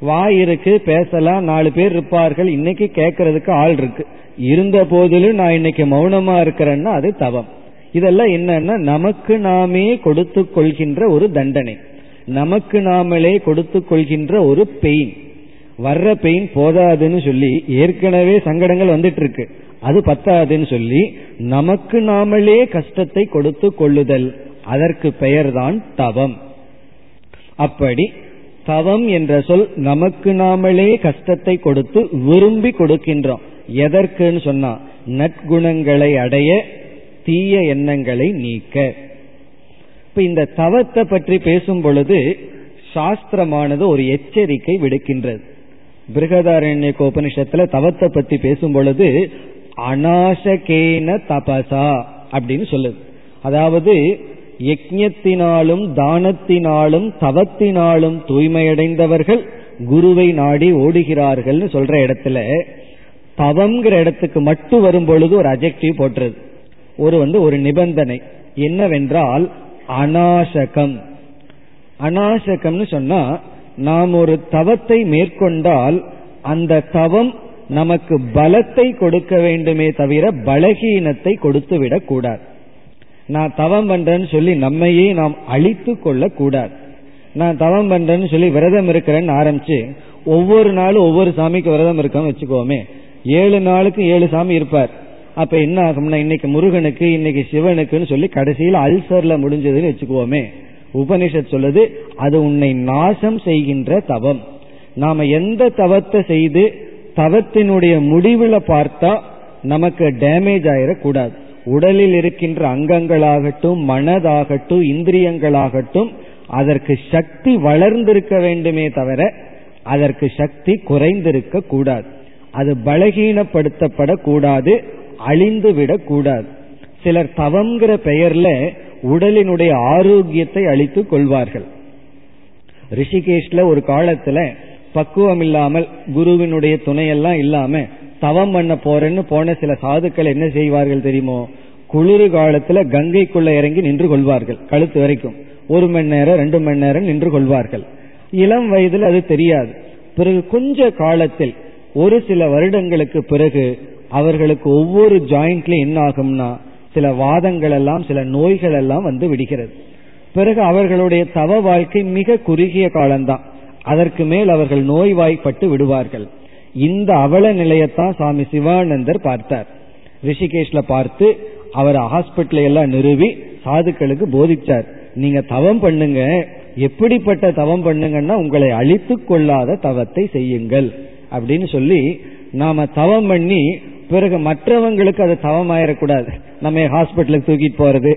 வாய் இருக்கு பேசலாம் நாலு பேர் இருப்பார்கள் இன்னைக்கு கேட்கறதுக்கு ஆள் இருக்கு. இருந்த போதிலும் நான் இன்னைக்கு மௌனமா இருக்கிறேன்னா அது தவம். இதெல்லாம் என்னன்னா நமக்கு நாமே கொடுத்து கொள்கின்ற ஒரு தண்டனை. நமக்கு நாமளே கொடுத்து கொள்கின்ற ஒரு பெயின். வர்ற பெயின் போதாதுன்னு சொல்லி ஏற்கனவே சங்கடங்கள் வந்துட்டு இருக்கு அது பத்தாதுன்னு சொல்லி நமக்கு நாமளே கஷ்டத்தை கொடுத்து கொள்ளுதல். அதற்கு பெயர்தான் தவம். அப்படி தவம் என்ற சொல் நமக்கு நாமளே கஷ்டத்தை கொடுத்து விரும்பி கொடுக்கின்றோம். எதற்குன்னு சொன்னா நற்குணங்களை அடைய தீய எண்ணங்களை நீக்க. இப்ப இந்த தவத்தை பற்றி பேசும் பொழுது சாஸ்திரமானது ஒரு எச்சரிக்கை விடுக்கின்றது. பிருகதாரண்ய உபனிஷத்துல தவத்தை பத்தி பேசும் பொழுது அநாசகேன தபசா அப்படின்னு சொல்லுது. அதாவது யஜத்தினாலும் தானத்தினாலும் தவத்தினாலும் தூய்மையடைந்தவர்கள் குருவை நாடி ஓடுகிறார்கள்னு சொல்ற இடத்துல தவம்ங்கிற இடத்துக்கு மட்டும் வரும் பொழுது ஒரு அஜெக்டிவ் போட்டுறது ஒரு வந்து ஒரு நிபந்தனை. என்னவென்றால் அநாசகம். அநாசகம்னு சொன்னா நாம் ஒரு தவத்தை மேற்கொண்டால் அந்த தவம் நமக்கு பலத்தை கொடுக்க வேண்டுமே தவிர பலகீனத்தை கொடுத்து விடக் கூடாது. நான் தவம் பண்றேன்னு சொல்லி நம்மையே நாம் அழித்து கொள்ள கூடாது. நான் தவம் பண்றேன்னு சொல்லி விரதம் இருக்கிறேன்னு ஆரம்பிச்சு ஒவ்வொரு நாளும் ஒவ்வொரு சாமிக்கு விரதம் இருக்கான்னு வச்சுக்கோமே ஏழு நாளுக்கு ஏழு சாமி இருப்பார். அப்ப என்ன ஆகும்னா இன்னைக்கு முருகனுக்கு இன்னைக்கு சிவனுக்குன்னு சொல்லி கடைசியில் அல்சர்ல முடிஞ்சதுன்னு வச்சுக்குவோமே உபனிஷத் சொல்லுது அது உன்னை நாசம் செய்கின்ற தவம். நாம எந்த தவத்தை செய்து தவத்தினுடைய முடிவில் பார்த்தா நமக்கு டேமேஜ் ஆயிடக்கூடாது உடலில் இருக்கின்ற அங்கங்களாகட்டும் மனதாகட்டும் இந்திரியங்களாகட்டும் அதற்கு சக்தி வளர்ந்திருக்க வேண்டுமே தவிர அதற்கு சக்தி குறைந்திருக்க கூடாது அது பலகீனப்படுத்தப்படக்கூடாது அழிந்து விடக்கூடாது சிலர் தவங்கிற பெயர்ல உடலினுடைய ஆரோக்கியத்தை அழித்துக் கொள்வார்கள். ரிஷிகேஷ்ல ஒரு காலத்துல பக்குவம் இல்லாமல் குருவினுடைய துணையெல்லாம் இல்லாம தவம் பண்ண போறேன்னு போன சில சாதுக்கள் என்ன செய்வார்கள் தெரியுமோ? குளிர் காலத்துல கங்கைக்குள்ள இறங்கி நின்று கொள்வார்கள் கழுத்து வரைக்கும். ஒரு மணி நேரம் ரெண்டு மணி நேரம் நின்று கொள்வார்கள். இளம் வயதில் அது தெரியாது. பிறகு கொஞ்ச காலத்தில் ஒரு சில வருடங்களுக்கு பிறகு அவர்களுக்கு ஒவ்வொரு ஜாயிண்ட்ல என்ன ஆகும்னா சில வாதங்கள் எல்லாம் சில நோய்கள் எல்லாம் வந்து விடுகிறது. பிறகு அவர்களுடைய தவ வாழ்க்கை மிக குறுகிய காலம்தான். அதற்கு மேல் அவர்கள் நோய்வாய்ப்பட்டு விடுவார்கள். இந்த அவல நிலையத்தான் சுவாமி சிவானந்தர் பார்த்தார். ரிஷிகேஷ்ல பார்த்து அவர் ஹாஸ்பிட்டல் எல்லாம் நிறுவி சாதுக்களுக்கு போதிச்சார். நீங்க தவம் பண்ணுங்க. எப்படிப்பட்ட தவம் பண்ணுங்கன்னா உங்களை அழித்து கொள்ளாத தவத்தை செய்யுங்கள். அப்படின்னு சொல்லி நாம தவம் பண்ணி பிறகு மற்றவங்களுக்கு அது தவம் ஆயிடக்கூடாது நம்ம ஹாஸ்பிட்டலுக்கு தூக்கிட்டு போறது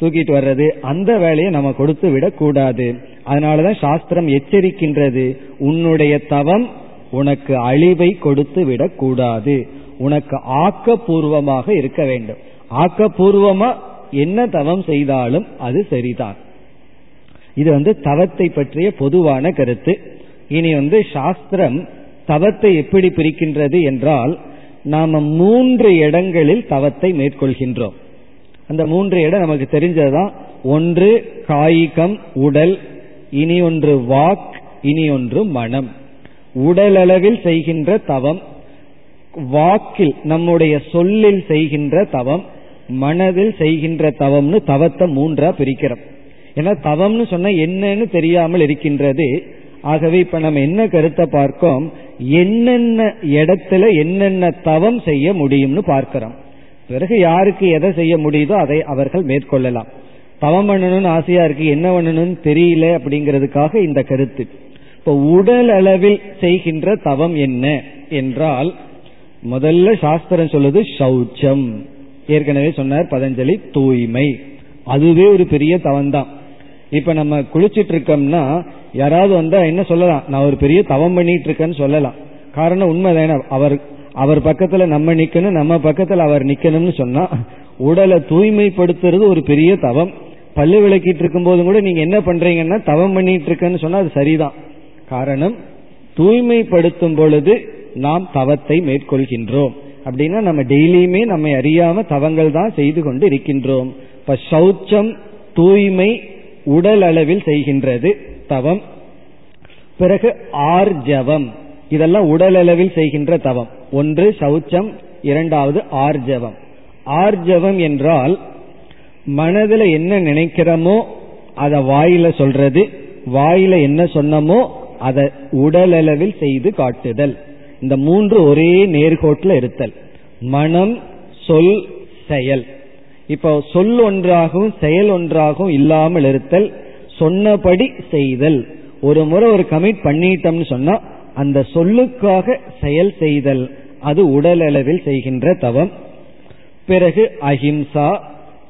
தூக்கிட்டு வர்றது அந்த வேலையை நம்ம கொடுத்து விடக்கூடாது. அதனாலதான் சாஸ்திரம் எச்சரிக்கின்றது. உன்னுடைய தவம் உனக்கு அழிவை கொடுத்து விடக்கூடாது. உனக்கு ஆக்கப்பூர்வமாக இருக்க வேண்டும். ஆக்கப்பூர்வமா என்ன தவம் செய்தாலும் அது சரிதான். இது வந்து தவத்தை பற்றிய பொதுவான கருத்து. இனி வந்து சாஸ்திரம் தவத்தை எப்படி பிரிக்கின்றது என்றால் நாம மூன்று இடங்களில் தவத்தை மேற்கொள்கின்றோம். அந்த மூன்று இடம் நமக்கு தெரிஞ்சதுதான். ஒன்று காய்கம் உடல் இனி ஒன்று வாக் இனி ஒன்று மனம். உடலளவில் செய்கின்ற தவம் வாக்கில் நம்முடைய சொல்லில் செய்கின்ற தவம் மனதில் செய்கின்ற தவம்னு தவத்தை மூன்றா பிரிக்கிறோம். ஏன்னா தவம்னு சொன்னா என்னன்னு தெரியாமல் இருக்கின்றது. ஆகவே இப்ப நம்ம என்ன கருத்தை பார்க்கோம்? என்னென்ன இடத்துல என்னென்ன தவம் செய்ய முடியும்னு பார்க்கிறோம். பிறகு யாருக்கு எதை செய்ய முடியுதோ அதை அவர்கள் மேற்கொள்ளலாம். தவம் பண்ணணும்னு ஆசையா இருக்கு என்ன பண்ணணும்னு தெரியல அப்படிங்கிறதுக்காக இந்த கருத்து. இப்ப உடல் அளவில் செய்கின்ற தவம் என்ன என்றால் முதல்ல சாஸ்திரம் சொல்லுது சௌச்சம் ஏற்கனவே சொன்னார் பதஞ்சலி தூய்மை. அதுவே ஒரு பெரிய தவம் தான் இப்ப நம்ம குளிச்சிட்டு இருக்கோம்னா யாராவது வந்தா என்ன சொல்லலாம்? நான் ஒரு பெரிய தவம் பண்ணிட்டு இருக்கேன்னு சொல்லலாம். காரணம் உண்மைதானே? அவர் அவர் பக்கத்துல நம்ம நிக்கணும் நம்ம பக்கத்துல அவர் நிக்கணும்னு சொன்னா உடலை தூய்மைப்படுத்துறது ஒரு பெரிய தவம். பல்லு விளக்கிட்டு இருக்கும் போதும் கூட நீங்க என்ன பண்றீங்கன்னா தவம் பண்ணிட்டு இருக்கேன்னு சொன்னா அது சரிதான். காரணம் தூய்மைப்படுத்தும் பொழுது நாம் தவத்தை மேற்கொள்கின்றோம். அப்படின்னா நம்ம டெய்லியுமே நம்மை அறியாம தவங்கள் தான் செய்து கொண்டு இருக்கின்றோம். இப்ப சௌச்சம் தூய்மை உடல் அளவில் செய்கின்றது தவம். பிறகு ஆர்ஜவம். இதெல்லாம் உடல் அளவில் செய்கின்ற தவம். ஒன்று சௌச்சம் இரண்டாவது ஆர்ஜவம். ஆர்ஜவம் என்றால் மனதில் என்ன நினைக்கிறோமோ அதை வாயில சொல்றது வாயில என்ன சொன்னமோ அதை உடல் அளவில் செய்து காட்டுதல். இந்த மூன்று ஒரே நேர்கோட்டில் இருத்தல். மனம் சொல் செயல். இப்போ சொல் ஒன்றாகவும் செயல் ஒன்றாகவும் இல்லாமல் இருத்தல் சொன்னபடி செய்தல். ஒரு முறை ஒரு கமிட் பண்ணிட்டோம்னு சொன்னா அந்த சொல்லுக்காக செயல் செய்தல். அது உடலளவில் செய்கின்ற தவம். பிறகு அஹிம்சா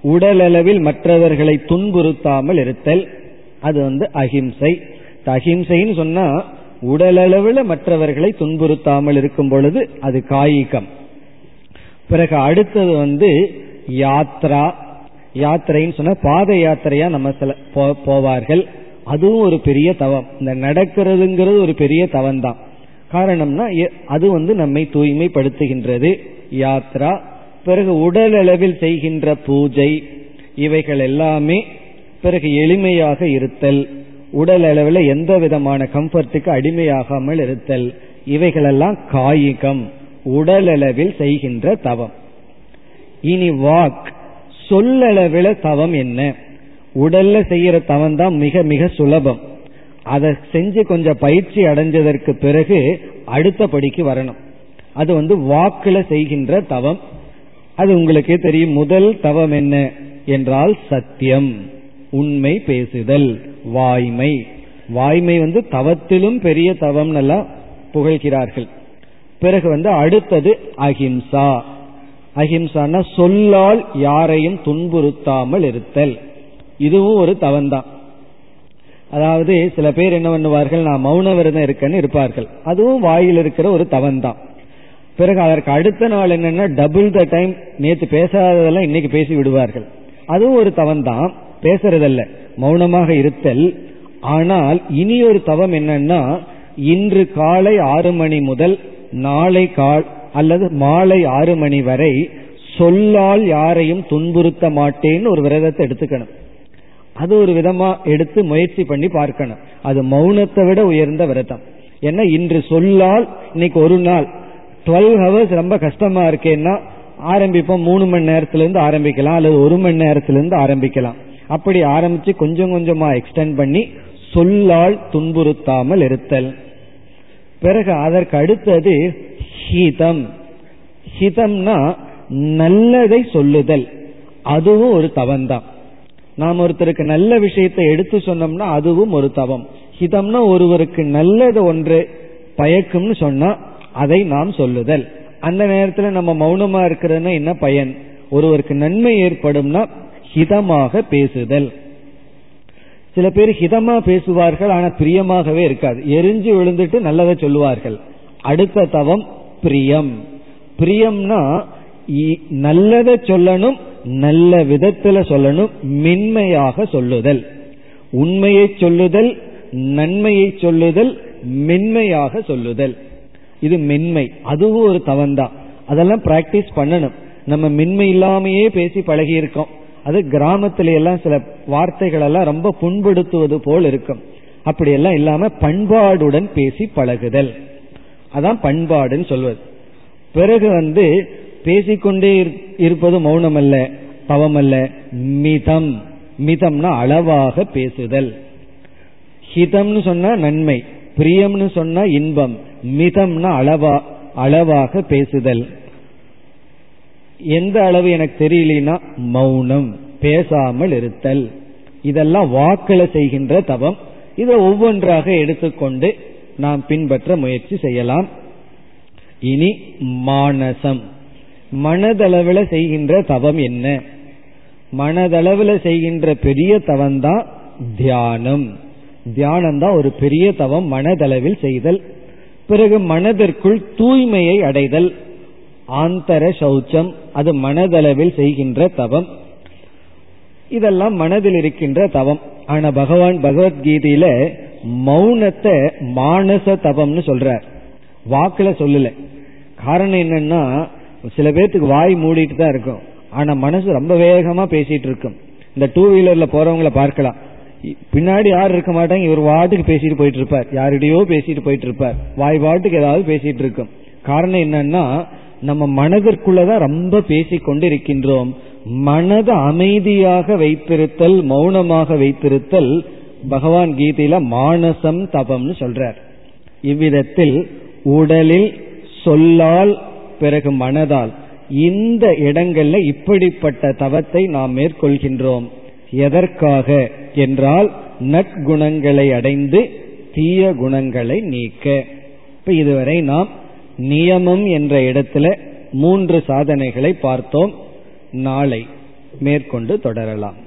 உடலளவில் மற்றவர்களை துன்புறுத்தாமல் இருத்தல். அது வந்து அஹிம்சை. அஹிம்சைன்னு சொன்னா உடலளவில் மற்றவர்களை துன்புறுத்தாமல் இருக்கும் பொழுது அது காய்கம். பிறகு அடுத்தது வந்து யாத்ரா. யாத்திரைன்னு சொன்னா பாத யாத்திரையா நம்ம சில போவார்கள். அதுவும் ஒரு பெரிய தவம். இந்த நடக்கிறதுங்கிறது ஒரு பெரிய தவம் தான் காரணம்னா அது வந்து நம்மை தூய்மைப்படுத்துகின்றது. யாத்ரா. பிறகு உடல் அளவில் செய்கின்ற பூஜை இவைகள் எல்லாமே பிறகு எளிமையாக இருத்தல். உடல் அளவில் எந்த விதமான கம்ஃபர்ட்டுக்கு அடிமையாகாமல் இருத்தல். இவைகளெல்லாம் காயிகம். உடல் அளவில் செய்கின்ற தவம். இனி வாக். சொல்லளவில் தவம் என்ன? உடல்ல செய்யற தவம் தான் மிக மிக சுலபம். அதை செஞ்சு கொஞ்சம் பயிற்சி அடைஞ்சதற்கு பிறகு அடுத்த படிக்கு வரணும். அது வந்து வாக்குல செய்கின்ற தவம். அது உங்களுக்கே தெரியும் முதல் தவம் என்ன? என்றால் சத்தியம். உண்மை பேசுதல் வாய்மை. வாய்மை வந்து தவத்திலும் பெரிய தவம் எல்லாம் புகழ்கிறார்கள். பிறகு வந்து அடுத்தது அஹிம்சா. அஹிம்சான சொல்லால் யாரையும் துன்புறுத்தாமல் இருத்தல். இதுவும் ஒரு தவம்தான் அதாவது சில பேர் என்ன பண்ணுவார்கள் நான் மௌன விரதம் இருக்கேன்னு இருப்பார்கள். அதுவும் வாயில் இருக்கிற ஒரு தவம்தான் பிறகு அதற்கு அடுத்த நாள் என்னன்னா டபுள் த டைம் நேற்று பேசாததெல்லாம் இன்னைக்கு பேசி விடுவார்கள். அதுவும் ஒரு தவம் தான் பேசுறதல்ல. மௌனமாக இருத்தல். ஆனால் இனி ஒரு தவம் என்னன்னா இன்று காலை ஆறு மணி முதல் நாளை கால் அல்லது மாலை ஆறு மணி வரை சொல்லால் யாரையும் துன்புறுத்த மாட்டேன்னு ஒரு விரதத்தை எடுத்துக்கணும். அது ஒரு விதமா எடுத்து முயற்சி பண்ணி பார்க்கணும். அது மௌனத்தை விட உயர்ந்த விரதம். ஏன்னா இன்று சொல்லால் இன்னைக்கு ஒரு நாள் டுவெல் ஹவர்ஸ் ரொம்ப கஷ்டமா இருக்கேன்னா ஆரம்பிப்போம் மூணு மணி நேரத்துல இருந்து ஆரம்பிக்கலாம் அல்லது ஒரு மணி நேரத்துல இருந்து ஆரம்பிக்கலாம். அப்படி ஆரம்பிச்சு கொஞ்சம் கொஞ்சமா எக்ஸ்டெண்ட் பண்ணி சொல்லால் துன்புறுத்தாமல் இருத்தல். பிறகு அதற்கு அடுத்தது ஹிதம். ஹிதம்னா நல்லதை சொல்லுதல். அதுவும் ஒரு தவம்தான். நாம் ஒருத்தருக்கு நல்ல விஷயத்தை எடுத்து சொன்னோம்னா அதுவும் ஒரு தவம். ஹிதம்னா ஒருவருக்கு நல்லது ஒன்று பயக்கும்னு சொன்னா அதை நாம் சொல்லுதல். அந்த நேரத்தில் நம்ம மௌனமா இருக்கிறதுனா என்ன பயன்? ஒருவருக்கு நன்மை ஏற்படும்னா ஹிதமாக பேசுதல். சில பேர் ஹிதமா பேசுவார்கள் ஆனா பிரியமாகவே இருக்காது. எரிஞ்சு விழுந்துட்டு நல்லதை சொல்லுவார்கள். அடுத்த தவம் பிரியம். பிரியம்னா நல்லதை சொல்லணும் நல்ல விதத்துல சொல்லணும் மென்மையாக சொல்லுதல். உண்மையை சொல்லுதல் நன்மையை சொல்லுதல் மென்மையாக சொல்லுதல். இது மென்மை. அதுவும் ஒரு தவந்தான் அதெல்லாம் பிராக்டிஸ் பண்ணணும். நம்ம மென்மை இல்லாமையே பேசி பழகி இருக்கோம் அது கிராமத்தில எல்லாம் சில வார்த்தைகள் எல்லாம் ரொம்ப புண்படுத்துவது போல் இருக்கும். அப்படியெல்லாம் இல்லாம பண்பாடுடன் பேசி பழகுதல். அதான் பண்பாடுன்னு சொல்வது. பிறகு வந்து பேசிக்கொண்டே இருப்பது மௌனம் அல்ல தவம் அல்ல மிதம். மிதம்னா அளவாக பேசுதல். ஹிதம்னு சொன்னா நன்மை பிரியம்னு சொன்னா இன்பம். மிதம்னா அளவா அளவாக பேசுதல். எந்த அளவு எனக்கு தெரியலனா மௌனம் பேசாமல் இருத்தல். இதெல்லாம் வாக்கள செய்கின்ற தவம். இதை ஒவ்வொன்றாக எடுத்துக்கொண்டு நாம் பின்பற்ற முயற்சி செய்யலாம். இனி மானசம். மனதளவில் செய்கின்ற தவம் என்ன? மனதளவில் செய்கின்ற பெரிய தவம் தான் தியானம். தியானம் தான் ஒரு பெரிய தவம் மனதளவில் செய்தல். பிறகு மனதிற்குள் தூய்மையை அடைதல். ஆந்தர சௌச்சம் அது மனதளவில் செய்கின்ற தவம். இதெல்லாம் மனதில் இருக்கின்ற தவம். ஆனா பகவான் பகவத்கீதையில மௌனத்தை மானச தபம்னு சொல்றார். வாக்குல சொல்லல. காரணம் என்னன்னா சில பேர்த்துக்கு வாய் மூடிட்டு தான் இருக்கும். ஆனா மனசு ரொம்ப வேகமா பேசிட்டு இருக்கும். இந்த டூ வீலர்ல போறவங்களை பார்க்கலாம். பின்னாடி யாரும் இருக்க மாட்டாங்க? இவர் வாட்டுக்கு பேசிட்டு போயிட்டு இருப்பார். யாரிடையோ பேசிட்டு போயிட்டு இருப்பார். வாய் வாட்டுக்கு ஏதாவது பேசிட்டு இருக்கும். காரணம் என்னன்னா நம்ம மனதிற்குள்ளதான் ரொம்ப பேசிக்கொண்டு இருக்கின்றோம். மனத அமைதியாக வைத்திருத்தல் மௌனமாக வைத்திருத்தல் பகவான் கீதையில மானசம் தபம்னு சொல்றார். இவ்விதத்தில் உடலில் சொல்லால் பிறகு மனதால் இந்த இடங்கள்ல இப்படிப்பட்ட தவத்தை நாம் மேற்கொள்கின்றோம். எதற்காக என்றால் நற்குணங்களை அடைந்து தீய குணங்களை நீக்க. இப்ப இதுவரை நாம் நியமம் என்ற இடத்துல மூன்று சாதனைகளை பார்த்தோம். நாளை மேற்கொண்டு தொடரலாம்.